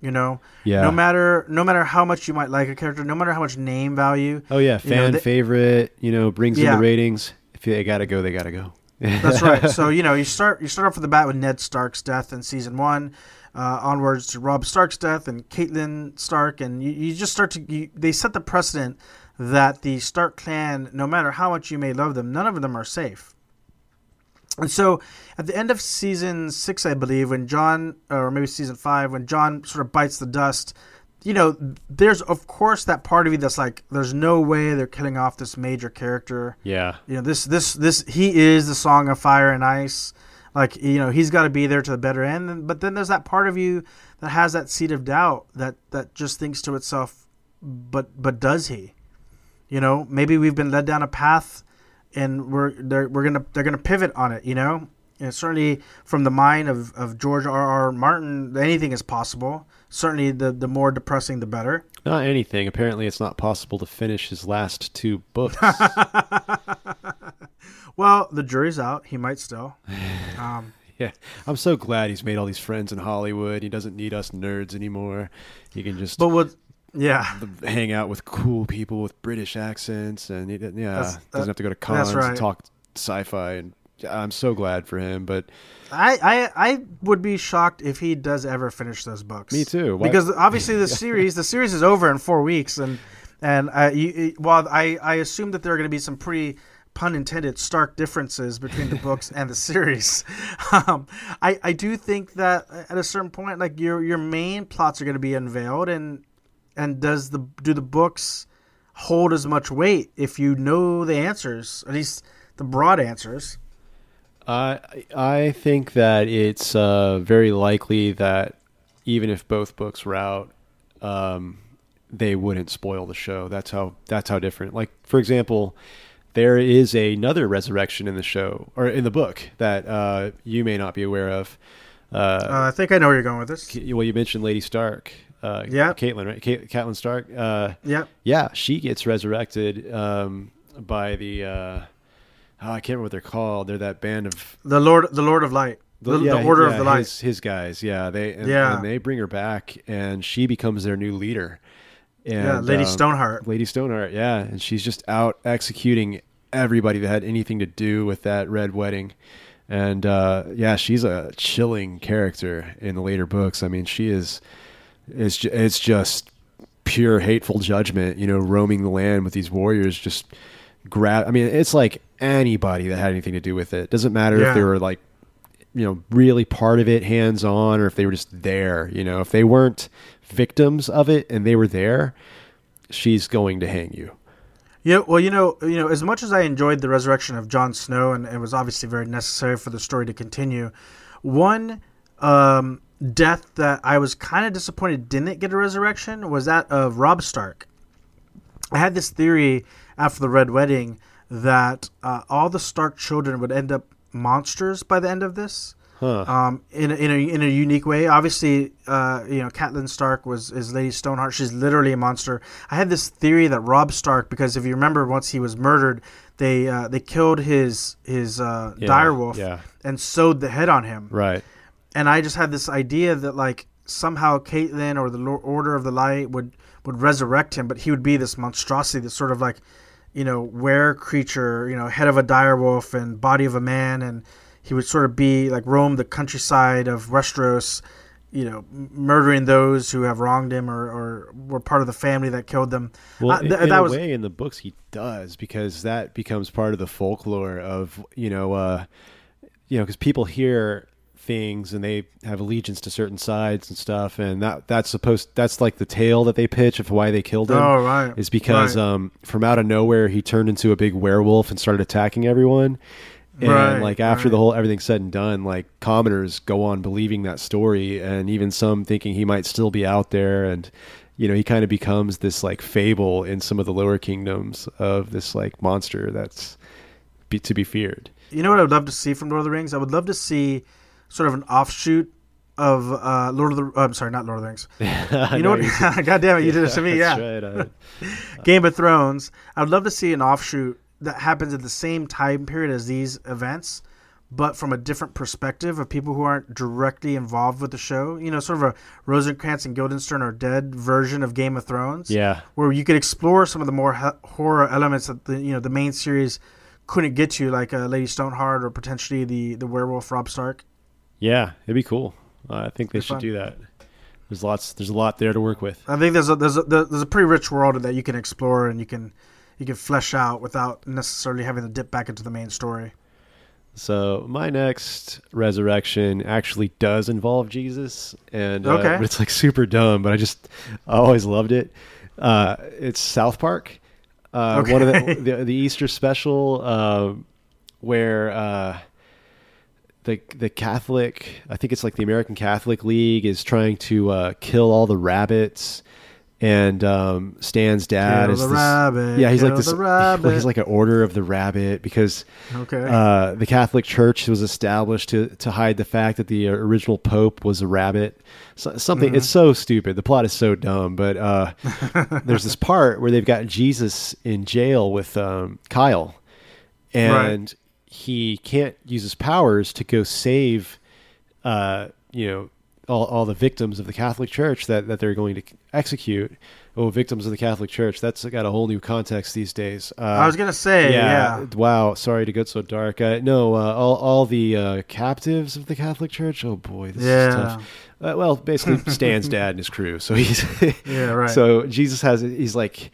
You know, yeah. no matter no matter how much you might like a character, no matter how much name value, oh yeah, you know, fan they- favorite. You know, brings in the ratings. If they gotta go, they gotta go. That's right. <laughs> So you know, you start you start off with the bat with Ned Stark's death in season one, uh, onwards to Robb Stark's death and Caitlyn Stark, and you, you just start to you, they set the precedent that the Stark clan, no matter how much you may love them, none of them are safe. And so, at the end of season six, I believe, when Jon, or maybe season five, when Jon sort of bites the dust, you know, there's of course that part of you that's like, there's no way they're killing off this major character. Yeah, you know this this this he is the song of fire and ice. Like you know he's got to be there to the better end. But then there's that part of you that has that seed of doubt that that just thinks to itself but but does he? You know maybe we've been led down a path and we're they're, we're gonna they're gonna pivot on it you know? And certainly from the mind of, of george r r martin anything is possible certainly the the more depressing the better not anything. Apparently, it's not possible to finish his last two books. <laughs> well the jury's out he might still <sighs> um, Yeah, I'm so glad he's made all these friends in Hollywood. He doesn't need us nerds anymore. He can just but what yeah hang out with cool people with British accents, and he, yeah, That's- doesn't have to go to cons right. and talk sci-fi. And I'm so glad for him. But I, I I would be shocked if he does ever finish those books. Me too. Why- Because obviously the <laughs> series the series is over in four weeks, and and uh, you, while I I assume that there are going to be some pretty pun intended stark differences between the books and the series. <laughs> Um, I I do think that at a certain point, like your your main plots are going to be unveiled, and and does the do the books hold as much weight if you know the answers, at least the broad answers? I I think that it's uh, very likely that even if both books were out, um, they wouldn't spoil the show. That's how that's how different. Like for example, there is another resurrection in the show or in the book that uh, you may not be aware of. Uh, Uh, I think I know where you're going with this. Well, you mentioned Lady Stark. Uh, Yeah. Caitlin, right? Ca- Catelyn Stark. Uh, Yep. yeah, she gets resurrected um, by the. Oh, I can't remember what they're called. They're that band of The Lord, the Lord of Light, the, yeah, the Order yeah, of the Light. His, his guys, yeah, they and, Yeah. and they bring her back, and she becomes their new leader. And, yeah, Lady um, Stoneheart. Lady Stoneheart, yeah, and she's just out executing everybody that had anything to do with that red wedding. And uh, yeah, she's a chilling character in the later books. I mean, she is. It's it's just pure hateful judgment, you know, roaming the land with these warriors, just grab. I mean, it's like anybody that had anything to do with it. Doesn't matter Yeah. if they were like, you know, really part of it, hands on, or if they were just there. You know, if they weren't victims of it and they were there, she's going to hang you. Yeah, well, you know, you know, as much as I enjoyed the resurrection of Jon Snow, and it was obviously very necessary for the story to continue, one um, death that I was kind of disappointed didn't get a resurrection was that of Robb Stark. I had this theory after the Red Wedding that uh, all the Stark children would end up monsters by the end of this. Huh. Um, in a, in a in a unique way. Obviously, uh, you know, Catelyn Stark was is Lady Stoneheart. She's literally a monster. I had this theory that Robb Stark, because if you remember, once he was murdered, they uh, they killed his his uh, Yeah, direwolf yeah. and sewed the head on him. Right. And I just had this idea that like somehow Caitlyn or the Order of the Light would would resurrect him, but he would be this monstrosity, this sort of like you know were creature, you know, head of a direwolf and body of a man, and he would sort of be like roam the countryside of Westeros, you know, murdering those who have wronged him or, or were part of the family that killed them. Well, Uh, in, th- in that a was way, in the books, he does because that becomes part of the folklore of you know, uh, you know, because people hear things and they have allegiance to certain sides and stuff, and that that's supposed that's like the tale that they pitch of why they killed him. Oh, right. is because Right. um, from out of nowhere he turned into a big werewolf and started attacking everyone. And Right, like after the whole everything's said and done, like commoners go on believing that story, and even some thinking he might still be out there, and you know he kind of becomes this like fable in some of the lower kingdoms of this like monster that's be, to be feared. You know what I would love to see from Lord of the Rings? I would love to see sort of an offshoot of uh, Lord of the. Uh, I'm sorry, not Lord of the Rings. <laughs> You know what? <laughs> God damn it, you did it to me. Yeah, right. I- <laughs> Game of Thrones. I would love to see an offshoot that happens at the same time period as these events, but from a different perspective of people who aren't directly involved with the show. You know, sort of a Rosencrantz and Guildenstern are dead version of Game of Thrones. yeah, where you could explore some of the more horror elements that the you know the main series couldn't get to, like uh, Lady Stoneheart or potentially the the werewolf Robb Stark. Yeah, it'd be cool. Uh, I think they should fun. do that. There's lots. There's a lot there to work with. I think there's a there's a there's a pretty rich world that you can explore and you can you can flesh out without necessarily having to dip back into the main story. So my next resurrection actually does involve Jesus, and uh, Okay. it's like super dumb, but I just I always loved it. Uh, it's South Park, uh, one of the, the the Easter special uh, where uh, the the Catholic I think it's like the American Catholic League is trying to uh, kill all the rabbits. And um, Stan's dad Kill is the this, rabbit, yeah, he's like this. He's like an order of the rabbit because Okay. uh, the Catholic Church was established to to hide the fact that the original Pope was a rabbit. So, something Mm-hmm. it's so stupid. The plot is so dumb, but uh, <laughs> there's this part where they've got Jesus in jail with um, Kyle, and he can't use his powers to go save, uh, you know, all, all the victims of the Catholic Church that, that they're going to execute. Oh, victims of the Catholic Church. That's got a whole new context these days. Uh, I was gonna say, yeah. Wow. Sorry to get so dark. Uh, no, uh, all all the uh, captives of the Catholic Church. Oh boy, this Yeah. is tough. Uh, well, basically, <laughs> Stan's dad and his crew. So he's Yeah, right. <laughs> So Jesus has. He's like,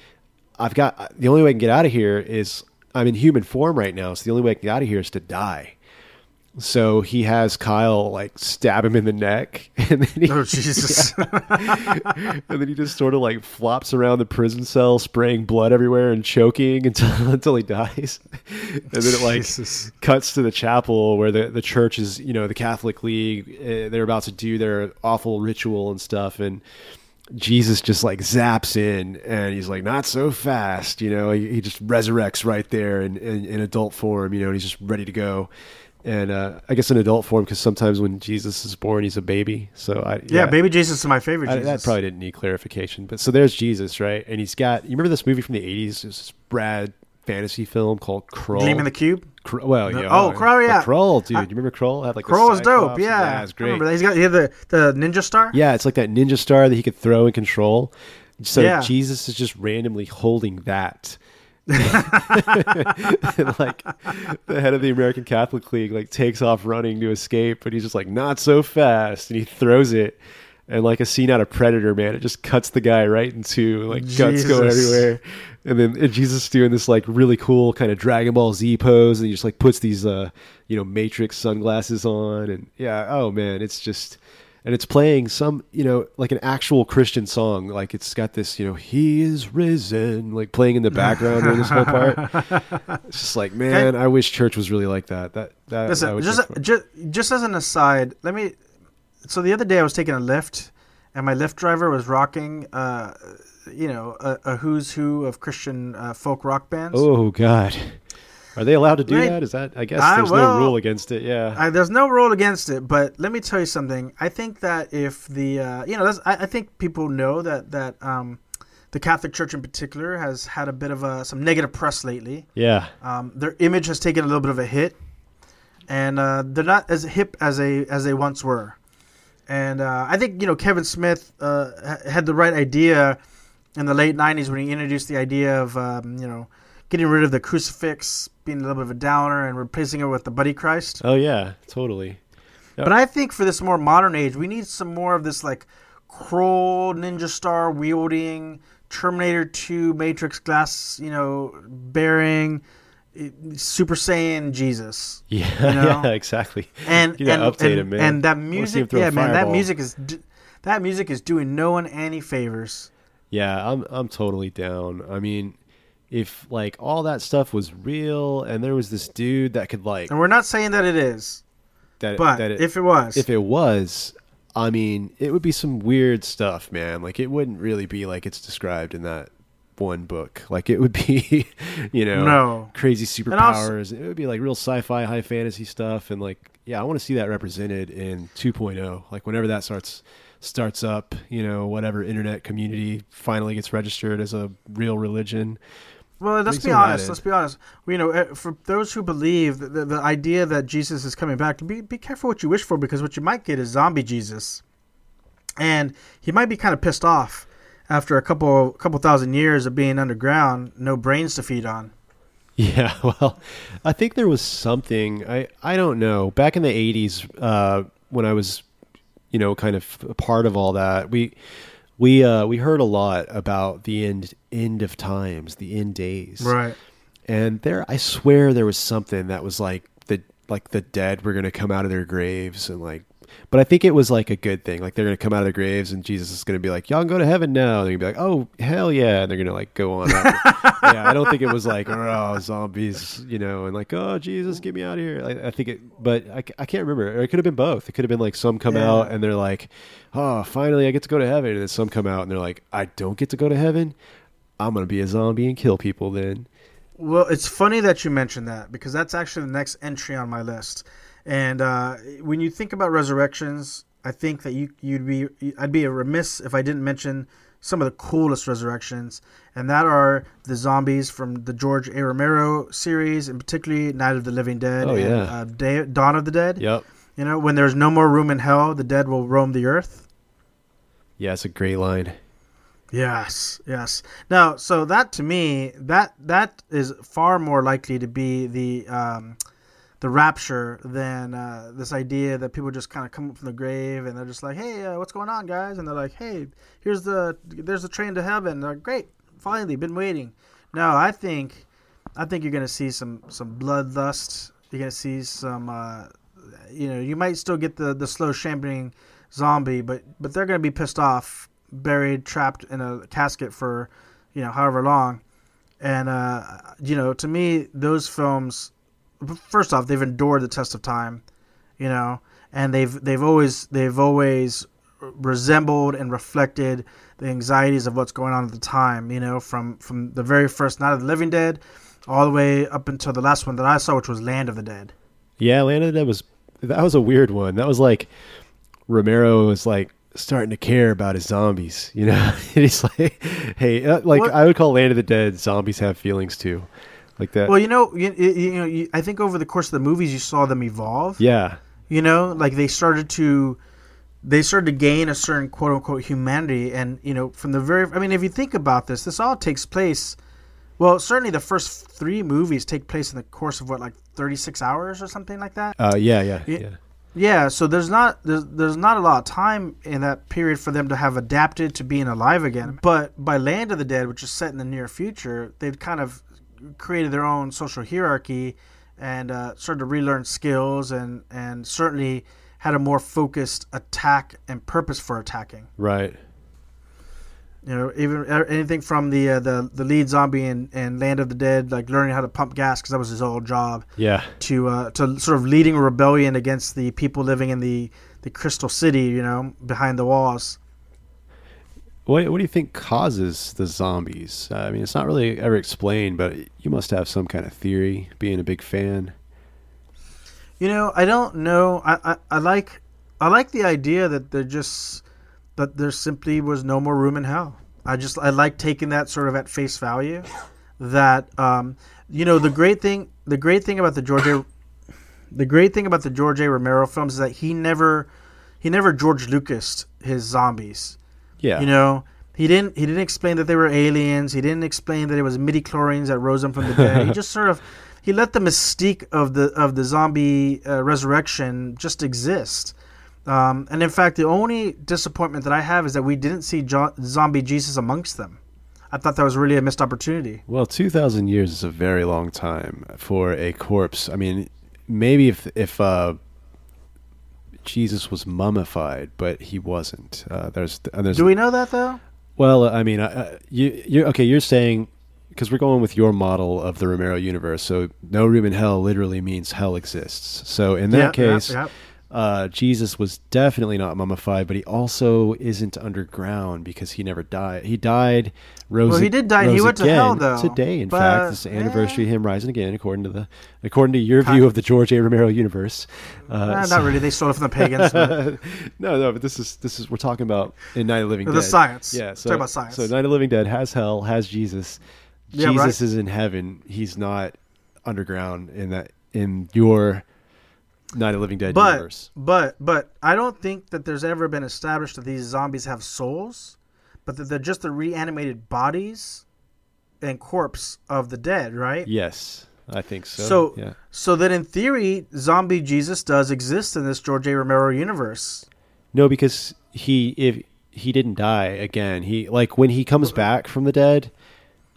I've got the only way I can get out of here is I'm in human form right now. So the only way I can get out of here is to die. So he has Kyle like stab him in the neck, <laughs> and then he, Oh Jesus! <laughs> and then he just sort of like flops around the prison cell, spraying blood everywhere and choking <laughs> until until he dies. and then it like Jesus. cuts to the chapel where the the church is, you know, the Catholic League. Uh, they're about to do their awful ritual and stuff, and Jesus just like zaps in, and he's like, "Not so fast," you know. He, he just resurrects right there in, in, in adult form, you know, and he's just ready to go. And uh, I guess in adult form because sometimes when Jesus is born, he's a baby. So I Yeah, baby Jesus is my favorite I, that probably didn't need clarification. But so there's Jesus, right? And he's got. You remember this movie from the '80s? It was Brad fantasy film called Krull. Gleam in the Cube. Kr- well, No- yeah. oh, Krull, yeah. Krull, dude. I- you remember Krull? Had like the Krull was dope. Cyclops? Yeah, it's I great. remember that. He's got he had the the ninja star. Yeah, it's like that ninja star that he could throw and control. So Yeah. Jesus is just randomly holding that. <laughs> <laughs> Like the head of the American Catholic League like takes off running to escape, but he's just like not so fast, and he throws it. And like a scene out of Predator, man, it just cuts the guy right in two, like guts go everywhere. And then and Jesus doing this like really cool kind of Dragon Ball Z pose, and he just like puts these uh you know Matrix sunglasses on, and yeah, oh man, it's just and it's playing some you know like an actual christian song like it's got this you know he is risen like playing in the background during this whole part <laughs> it's just like man i wish church was really like that that that Listen, just, just just as an aside, let me. So the other day I was taking a Lyft, and my Lyft driver was rocking, uh, you know, a, a who's who of Christian uh, folk rock bands. oh god are they allowed to do Right. that is that i guess I there's will- no rule against it yeah I, there's no rule against it, but let me tell you something. I think that if the uh, you know, that's, I, I think people know that that um, the Catholic Church in particular has had a bit of a, some negative press lately. yeah Um, their image has taken a little bit of a hit, and uh, they're not as hip as they as they once were. And uh, I think you know Kevin Smith uh, had the right idea in the late '90s when he introduced the idea of um, you know getting rid of the crucifix, being a little bit of a downer, and replacing it with the Buddy Christ. oh yeah totally But I think for this more modern age, we need some more of this like Krull Ninja Star wielding Terminator 2 Matrix glass, you know, bearing Super Saiyan Jesus. <laughs> yeah You know? yeah exactly And You and, update and, him, man. and that wanna see him music, yeah, man, that music is that music is doing no one any favors. Yeah, I'm I'm totally down. I mean, if like all that stuff was real and there was this dude that could like And we're not saying that it is, that but that it, if it was, if it was, I mean, it would be some weird stuff, man. Like it wouldn't really be like it's described in that one book. Like it would be, <laughs> you know, No. crazy And also- superpowers. it would be like real sci-fi, high fantasy stuff, and like yeah, I want to see that represented in 2.0. Like whenever that starts starts up, you know, whatever internet community finally gets registered as a real religion. Well, let's be some of that honest. Let's be honest. You know, eh, for those who believe the, the, the idea that Jesus is coming back, be be careful what you wish for because what you might get is zombie Jesus, and he might be kind of pissed off after a couple couple thousand years of being underground, no brains to feed on. Yeah, <laughs> well, I think there was something I I don't know back in the '80s uh, when I was, you know, kind of a part of all that. We we uh, we heard a lot about the end end of times, the end days, Right. and there I swear there was something that was like the like the dead were going to come out of their graves and like. But I think it was like a good thing. Like they're gonna come out of their graves, and Jesus is gonna be like, "Y'all can go to heaven now." And they're gonna be like, "Oh hell yeah!" And they're gonna like go on. <laughs> Yeah, I don't think it was like, "Oh zombies," you know, and like, "Oh Jesus, get me out of here." I, I think it, but I, I can't remember. It could have been both. It could have been like some come Yeah. out and they're like, "Oh, finally I get to go to heaven," and then some come out and they're like, "I don't get to go to heaven. I'm gonna be a zombie and kill people." Then Well, it's funny that you mentioned that because that's actually the next entry on my list. And uh, when you think about resurrections, I think that you you'd be I'd be remiss if I didn't mention some of the coolest resurrections, and that are the zombies from the George A. Romero series, and particularly Night of the Living Dead Oh, and yeah. uh, Day, Dawn of the Dead. yep, You know, when there's no more room in hell, the dead will roam the earth. yeah, it's a great line. Yes, yes. Now, so that to me, that that is far more likely to be the um, the rapture than uh, this idea that people just kind of come up from the grave and they're just like, "Hey, uh, what's going on, guys?" And they're like, "Hey, here's the there's the train to heaven." They're like, "Great, finally, been waiting." No, I think I think you're gonna see some some bloodlust. You're gonna see some, uh, you know, you might still get the the slow shambling zombie, but but they're gonna be pissed off, buried, trapped in a casket for, you know, however long, and uh, you know, to me, those films, first off, they've endured the test of time, you know, and they've they've always they've always resembled and reflected the anxieties of what's going on at the time. You know, from from the very first Night of the Living Dead, all the way up until the last one that I saw, which was Land of the Dead. Yeah, Land of the Dead was that was a weird one. That was like Romero was like starting to care about his zombies. You know, <laughs> he's like, hey, uh, like What- I would call Land of the Dead zombies have feelings too, like that. Well, you know, you, you, know, you, I think over the course of the movies, you saw them evolve. yeah, You know, like they started to they started to gain a certain quote unquote humanity and you know, from the very I mean, if you think about this, this all takes place well, certainly the first 3 movies take place in the course of what like 36 hours or something like that. uh, yeah, yeah, Yeah. yeah. Yeah, so there's not there's, there's not a lot of time in that period for them to have adapted to being alive again. But by Land of the Dead, which is set in the near future, they've kind of created their own social hierarchy and uh, started to relearn skills and and certainly had a more focused attack and purpose for attacking. Right. You know, even uh, anything from the uh, the the lead zombie in, in Land of the Dead, like learning how to pump gas because that was his old job Yeah. to uh, to sort of leading a rebellion against the people living in the the Crystal City, you know, behind the walls. What What do you think causes the zombies? Uh, I mean, it's not really ever explained, but you must have some kind of theory. Being a big fan. You know, I don't know. I, I, I like I like the idea that there just that there simply was no more room in hell. I just I like taking that sort of at face value. That um, you know, the great thing the great thing about the George the great thing about the George A. Romero films is that he never he never George Lucas his zombies. Yeah. You know, he didn't he didn't explain that they were aliens. He didn't explain that it was midi-chlorians that rose them from the dead. he <laughs> just sort of he let the mystique of the of the zombie uh, resurrection just exist. Um, and in fact, the only disappointment that I have is that we didn't see jo- zombie Jesus amongst them. I thought that was really a missed opportunity. Well, two thousand years is a very long time for a corpse. I mean, maybe if if uh, Jesus was mummified, but he wasn't. Uh, there's and there's Do we know that though? well, I mean, uh, you you're okay. You're saying because we're going with your model of the Romero universe. So no room in hell literally means hell exists. So in that Yeah, yeah, case. yeah. Uh, Jesus was definitely not mummified, but he also isn't underground because he never died. He died, rose. Well, he did die he went to hell, though. Today, in But, fact, this is the anniversary of him rising again, according to the according to your view of the George A. Romero universe. Uh, Uh, so- not really. They stole it from the pagans. <laughs> no, no, but this is this is we're talking about in Night of the Living The Dead. science. Yeah, Talk so about science. So Night of the Living Dead has hell, has Jesus. Yeah, Jesus right. is in heaven. He's not underground in that in your Night of Living Dead but universe. but but I don't think that there's ever been established that these zombies have souls, but that they're just the reanimated bodies and corpse of the dead, right? Yes, I think so. So yeah. so that in theory, zombie Jesus does exist in this George A. Romero universe. No, because he if he didn't die again, he like when he comes back from the dead.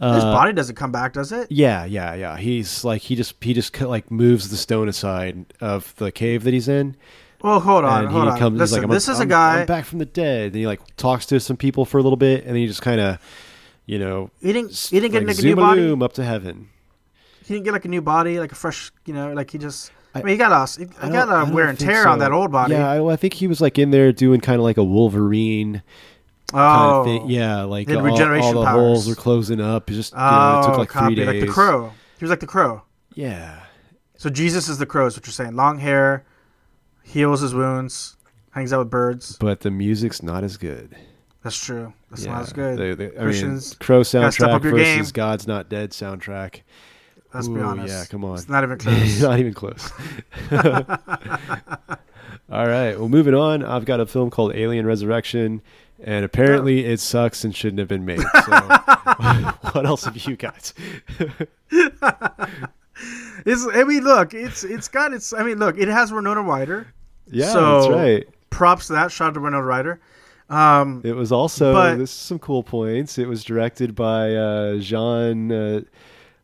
Uh, His body doesn't come back, does it? Yeah, yeah, yeah. He's like he just he just like moves the stone aside of the cave that he's in, Well, hold on, and hold he on. comes. he's Listen, like, this is a guy. I'm back from the dead. And he like talks to some people for a little bit, and then he just kind of, you know, he didn't. He didn't get like, like, a new body. up to heaven. He didn't get like a new body, like a fresh, you know, like he just. I, I- mean, he got lost. He, got a wear and tear on that old body. Yeah, I, well, I think he was like in there doing kind of like a Wolverine kind oh, of thing. Yeah, like all, regeneration all the powers. holes were closing up. It just you know, Oh, it took oh, like copy, three days. like the crow. He was like the crow. Yeah, So Jesus is the crow. Is what you're saying? Long hair, heals his wounds, hangs out with birds. but the music's not as good. That's true. That's yeah, not as good. They, they, I mean, Christians, Crow soundtrack versus game. God's Not Dead soundtrack. Let's be honest. Yeah, come on. It's not even <laughs> close. not even close. <laughs> All right. Well, moving on. I've got a film called Alien Resurrection, and apparently it sucks and shouldn't have been made. So, <laughs> what else have you got? <laughs> It's. I mean, look. It's. It's got. It's. I mean, look. It has Winona Ryder. Yeah, So- that's right. Props to that. shot to Winona Ryder. Um, It was also. But- this is some cool points. It was directed by uh, Jean. Uh,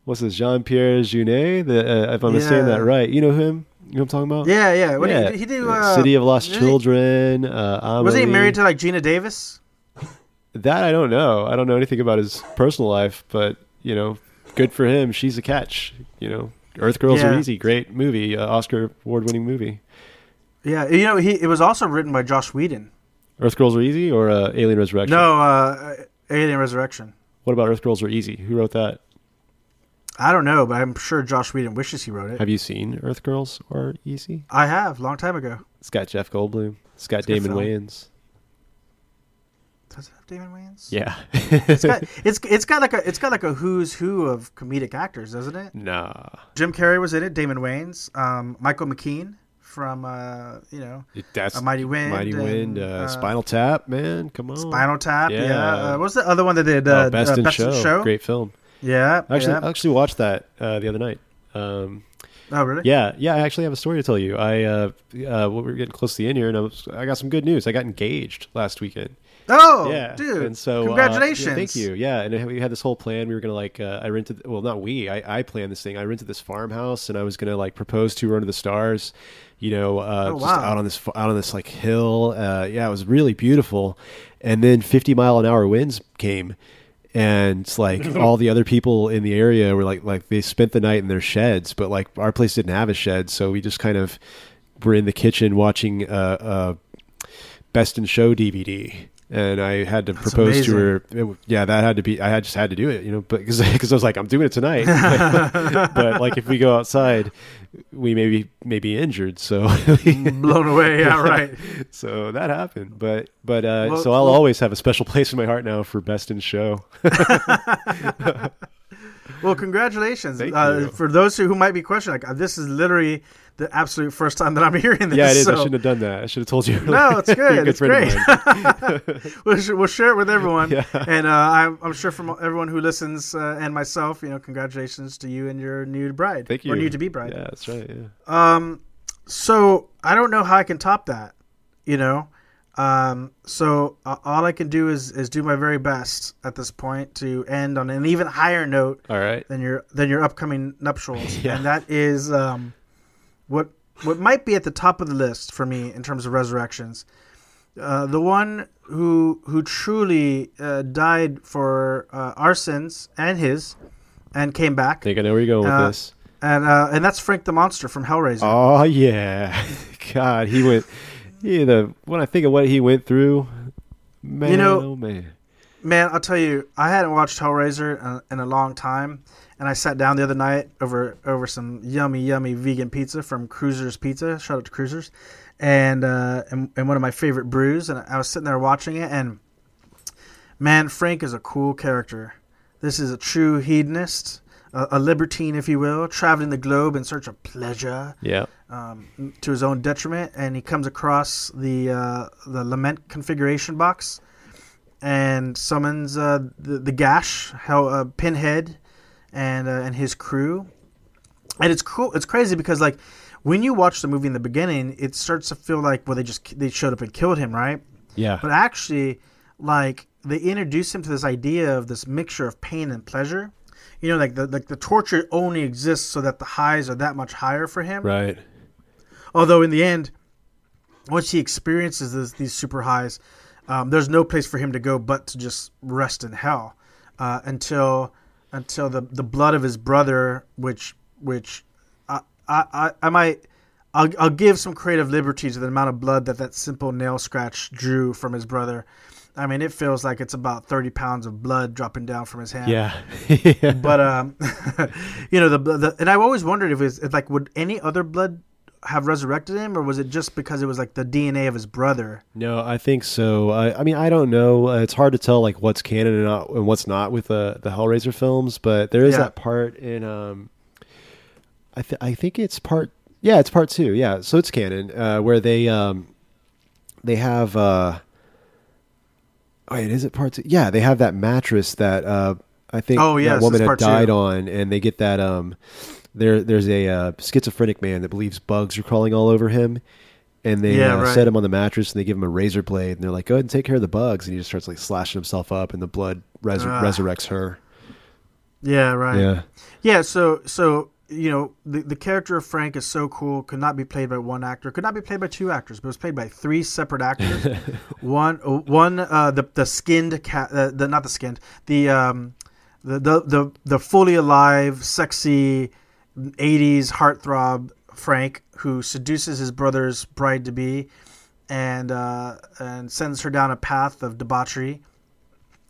what's this? Jean Pierre Jeunet. The, uh, if I'm saying that right, you know him. You know what I'm talking about? yeah, yeah. What yeah. Did he, he did. Uh, City of Lost didn't he- Children. Uh, Was he married to like Geena Davis? That I don't know. I don't know anything about his personal life, but you know, good for him. She's a catch. You know, Earth Girls Yeah. Are Easy. Great movie, uh, Oscar award winning movie. Yeah, you know, he it was also written by Joss Whedon. Earth Girls Are Easy or uh, Alien Resurrection? No, uh, Alien Resurrection. What about Earth Girls Are Easy? Who wrote that? I don't know, but I'm sure Joss Whedon wishes he wrote it. Have you seen Earth Girls Are Easy? I have, long time ago. It's got Jeff Goldblum. It's got It's Damon. Wayans. Does it have Damon Wayans? Yeah. It's got <laughs> it's it's got like a it's got like a who's who of comedic actors, doesn't it? nah. Jim Carrey was in it. Damon Wayans, um, Michael McKean from uh, you know That's A Mighty Wind Mighty and, Wind. Uh, uh, Spinal Tap, man. Come on. Spinal Tap. Yeah. Yeah. Uh, what's the other one that did? Oh, Uh, Best, uh, in, Best show. in Show. Great film. Yeah. Actually, yeah. I actually watched that uh, the other night. Um, oh really? yeah, yeah. I actually have a story to tell you. I uh, uh, well, we're getting close to the end here, and I, was, I got some good news. I got engaged last weekend. Oh, yeah, dude. And so, uh, congratulations. yeah, thank you. Yeah, and we had this whole plan. We were gonna like, uh, I rented. Well, not we. I, I planned this thing. I rented this farmhouse, and I was gonna like propose to her under the stars. You know, uh, Oh, just wow. out on this out on this like hill. Uh, yeah, it was really beautiful. And then 50 mile an hour winds came, and it's like <laughs> all the other people in the area were like like they spent the night in their sheds, but like our place didn't have a shed, so we just kind of were in the kitchen watching uh, uh, Best in Show DVD. And I had to propose amazing. to her. It yeah, that had to be. I had just had to do it, you know, but because <laughs> I was like, I'm doing it tonight. <laughs> but like, if we go outside, we may be, may be injured. So, Blown away. <laughs> Yeah, right. so that happened. But but uh, Well- so I'll well- always have a special place in my heart now for Best in Show. Well, congratulations. Uh. For those who, who might be questioning, like, uh, this is literally the absolute first time that I'm <laughs> hearing this. yeah, it is. I shouldn't have done that. I should have told you. No, it's <laughs> good. It's great. <laughs> we'll, we'll share it with everyone. Yeah. And uh, I'm, I'm sure from everyone who listens uh, and myself, you know, congratulations to you and your new bride. Thank you. Or new to be bride. Yeah, that's right. Yeah. Um, so I don't know how I can top that, you know. Um, so uh, all I can do is is do my very best at this point to end on an even higher note All right. than your than your upcoming nuptials, Yeah. and that is um, what what might be at the top of the list for me in terms of resurrections. Uh, the one who who truly uh, died for uh, our sins and his, and came back, I think I know where you're going with Uh, this. and uh, and that's Frank the Monster from Hellraiser. Oh yeah, <laughs> God, he went. Yeah, the when I think of what he went through, man, You know- oh man. Man, I'll tell you, I hadn't watched Hellraiser in, in a long time, and I sat down the other night over over some yummy, yummy vegan pizza from Cruisers Pizza. Shout out to Cruisers, and uh, and, and one of my favorite brews. And I was sitting there watching it, and man, Frank is a cool character. This is a true hedonist, a, a libertine, if you will, traveling the globe in search of pleasure Yeah, um, to his own detriment, and he comes across the uh, the lament configuration box and summons uh, the the Gash, how uh, Pinhead, and uh, and his crew. And it's cool. It's crazy because like when you watch the movie in the beginning, it starts to feel like well they just they showed up and killed him, right? yeah, But actually, like they introduce him to this idea of this mixture of pain and pleasure. You know, like the like the torture only exists so that the highs are that much higher for him. right. Although in the end, once he experiences this, these super highs, um, there's no place for him to go but to just rest in hell uh, until until the the blood of his brother, which which I I, I, might. I'll, I'll give some creative liberty to the amount of blood that that simple nail scratch drew from his brother. I mean, it feels like it's about 30 pounds of blood dropping down from his hand Yeah, yeah. <laughs> but <laughs> um, <laughs> you know the, the and I've always wondered if it's like would any other blood have resurrected him, or was it just because it was like the DNA of his brother? No, I think so. I, I mean, I don't know. Uh, it's hard to tell like what's canon and not and what's not with the the Hellraiser films, but there is Yeah. that part in um, I th- I think it's part. Yeah, it's part two. Yeah, so it's canon uh, where they um, they have. Uh, wait, is it part two? Yeah, they have that mattress that uh, I think Oh, yeah, that woman had part two. died on, and they get that um, there there's a uh, schizophrenic man that believes bugs are crawling all over him. And they Yeah, uh, right. set him on the mattress, and they give him a razor blade, and they're like, "Go ahead and take care of the bugs." And he just starts like slashing himself up, and the blood res- Ah. resurrects her. Yeah, right. Yeah, Yeah, so so you know the the character of Frank is so cool. Could not be played by one actor. Could not be played by two actors. But it was played by three separate actors. <laughs> one one uh, the the skinned cat. Uh, the not the skinned. The um the the the, the fully alive, sexy '80s heartthrob Frank who seduces his brother's bride to be, and uh, and sends her down a path of debauchery.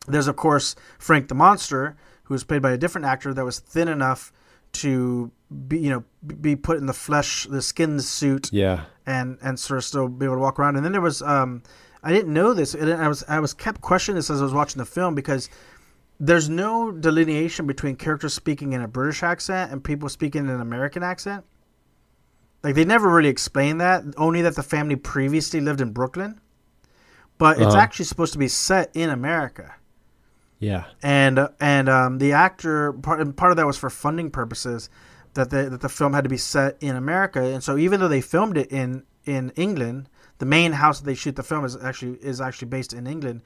There's of course Frank the monster, who was played by a different actor that was thin enough to be you know be put in the flesh, the skin suit Yeah. and and sort of still be able to walk around. And then there was um, I didn't know this, and I was I was kept questioning this as I was watching the film because there's no delineation between characters speaking in a British accent and people speaking in an American accent. Like they never really explained that. Only that the family previously lived in Brooklyn, but it's Uh-huh. actually supposed to be set in America Yeah. and and um, the actor part part of that was for funding purposes that the that the film had to be set in America and so even though they filmed it in in England the main house that they shoot the film is actually is actually based in England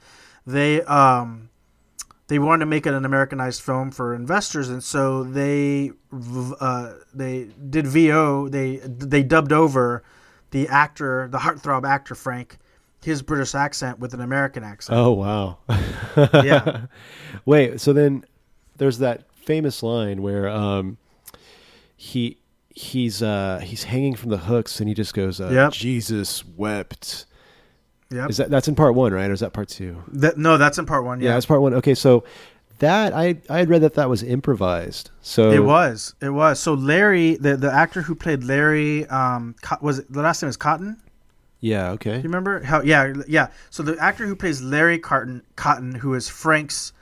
they um they wanted to make it an Americanized film for investors and so they uh, they did VO they they dubbed over the actor the heartthrob actor Frank his British accent with an American accent Oh wow. <laughs> Yeah. Wait. So then, there's that famous line where um, he he's uh he's hanging from the hooks and he just goes, uh, Yep. "Jesus wept." Yep. Is that that's in part one, right? Or is that part two? That, no, that's in part one. Yeah, Yeah, that's part one. Okay, so that I I had read that that was improvised. So it was. It was. So Larry, the the actor who played Larry, um, was it, the last name is Cotton. Yeah. Okay. Do you remember? How? Yeah, yeah. So the actor who plays Larry Cotton, Cotton, who is Frank's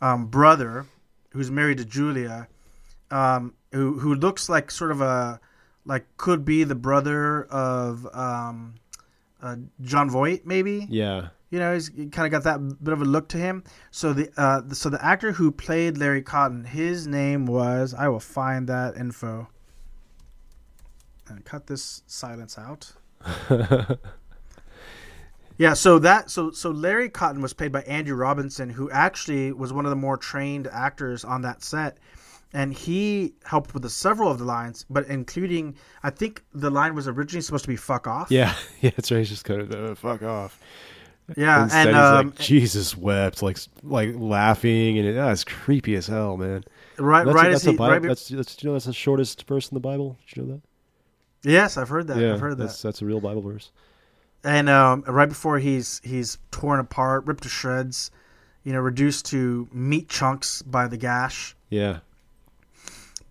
um, brother, who's married to Julia, um, who who looks like sort of a like could be the brother of um, uh, Jon Voight, maybe. Yeah. You know, he's kind of got that bit of a look to him. So the uh, the- so the actor who played Larry Cotton, his name was I will find that info and cut this silence out. <laughs> Yeah, so that so so Larry Cotton was played by Andrew Robinson, who actually was one of the more trained actors on that set, and he helped with the several of the lines, but including I think the line was originally supposed to be "fuck off." Yeah. <laughs> Yeah. it's right. He's just kind of uh, fuck off. yeah, Instead, and um, like Jesus wept, like like laughing, and it, ah, it's creepy as hell, man. right That's, right that's, a he Bible, right that's that's you know that's the shortest verse in the Bible. Did you know that? yes, I've heard that. yeah, I've heard that. that's that's a real Bible verse. and um, right before he's he's torn apart, ripped to shreds, you know, reduced to meat chunks by the gash. Yeah.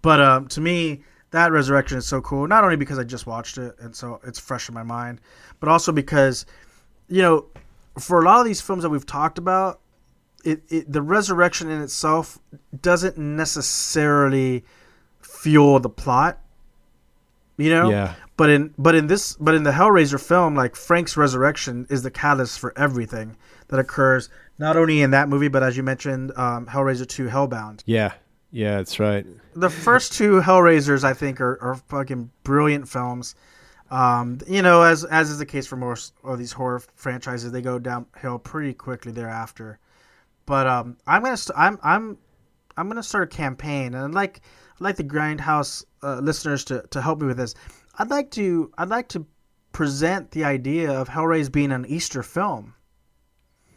But um, to me, that resurrection is so cool. Not only because I just watched it and so it's fresh in my mind, but also because, you know, for a lot of these films that we've talked about, it, it the resurrection in itself doesn't necessarily fuel the plot. You know, Yeah. but in but in this but in the Hellraiser film, like Frank's resurrection is the catalyst for everything that occurs. Not only in that movie, but as you mentioned, um, Hellraiser Two: Hellbound. Yeah. Yeah. That's right. The first two Hellraisers, I think, are, are fucking brilliant films. Um, you know, as as is the case for most of these horror franchises, they go downhill pretty quickly thereafter. But um, I'm gonna st- I'm I'm I'm gonna start a campaign, and I'd like I'd like the Grindhouse uh, listeners to, to help me with this. I'd like to I'd like to present the idea of Hellraiser being an Easter film.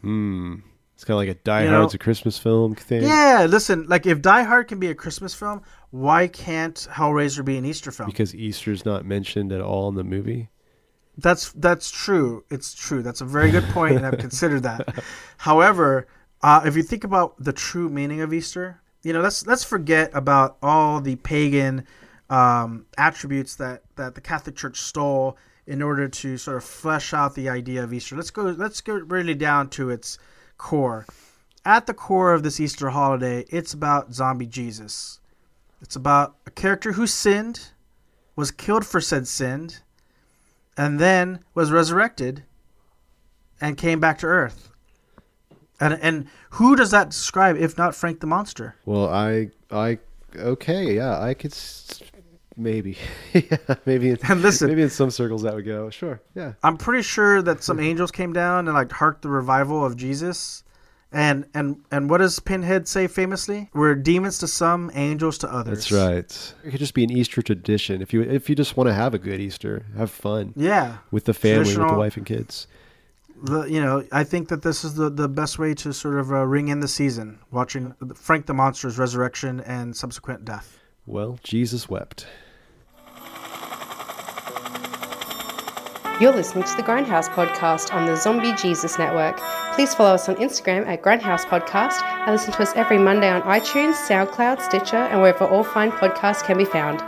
Hmm. It's kind of like a Die You Hard's know- a Christmas film thing. Yeah, listen, like if Die Hard can be a Christmas film, why can't Hellraiser be an Easter film? Because Easter's not mentioned at all in the movie. That's that's true. It's true. That's a very good point, and I've <laughs> considered that. However, uh, if you think about the true meaning of Easter, you know, let's let's forget about all the pagan um, attributes that that the Catholic Church stole in order to sort of flesh out the idea of Easter. Let's go. Let's go really down to its core. At the core of this Easter holiday, it's about zombie Jesus. It's about a character who sinned, was killed for said sin, and then was resurrected and came back to Earth. And and who does that describe if not Frank the Monster? Well, I, I, okay, yeah, I could, maybe, <laughs> yeah, maybe, in, And listen- maybe in some circles that would go, sure, yeah, I'm pretty sure that some <laughs> angels came down and like harked the revival of Jesus. And and and what does Pinhead say famously? We're demons to some, angels to others. that's right. It could just be an Easter tradition. If you, if you just want to have a good Easter, have fun Yeah. with the family, with the wife and kids. the, you know, I think that this is the, the best way to sort of uh, ring in the season, watching Frank the Monster's resurrection and subsequent death. Well, Jesus wept. You're listening to the Grindhouse podcast on the Zombie Jesus Network. Please follow us on Instagram at Grindhouse Podcast and listen to us every Monday on iTunes, SoundCloud, Stitcher, and wherever all fine podcasts can be found.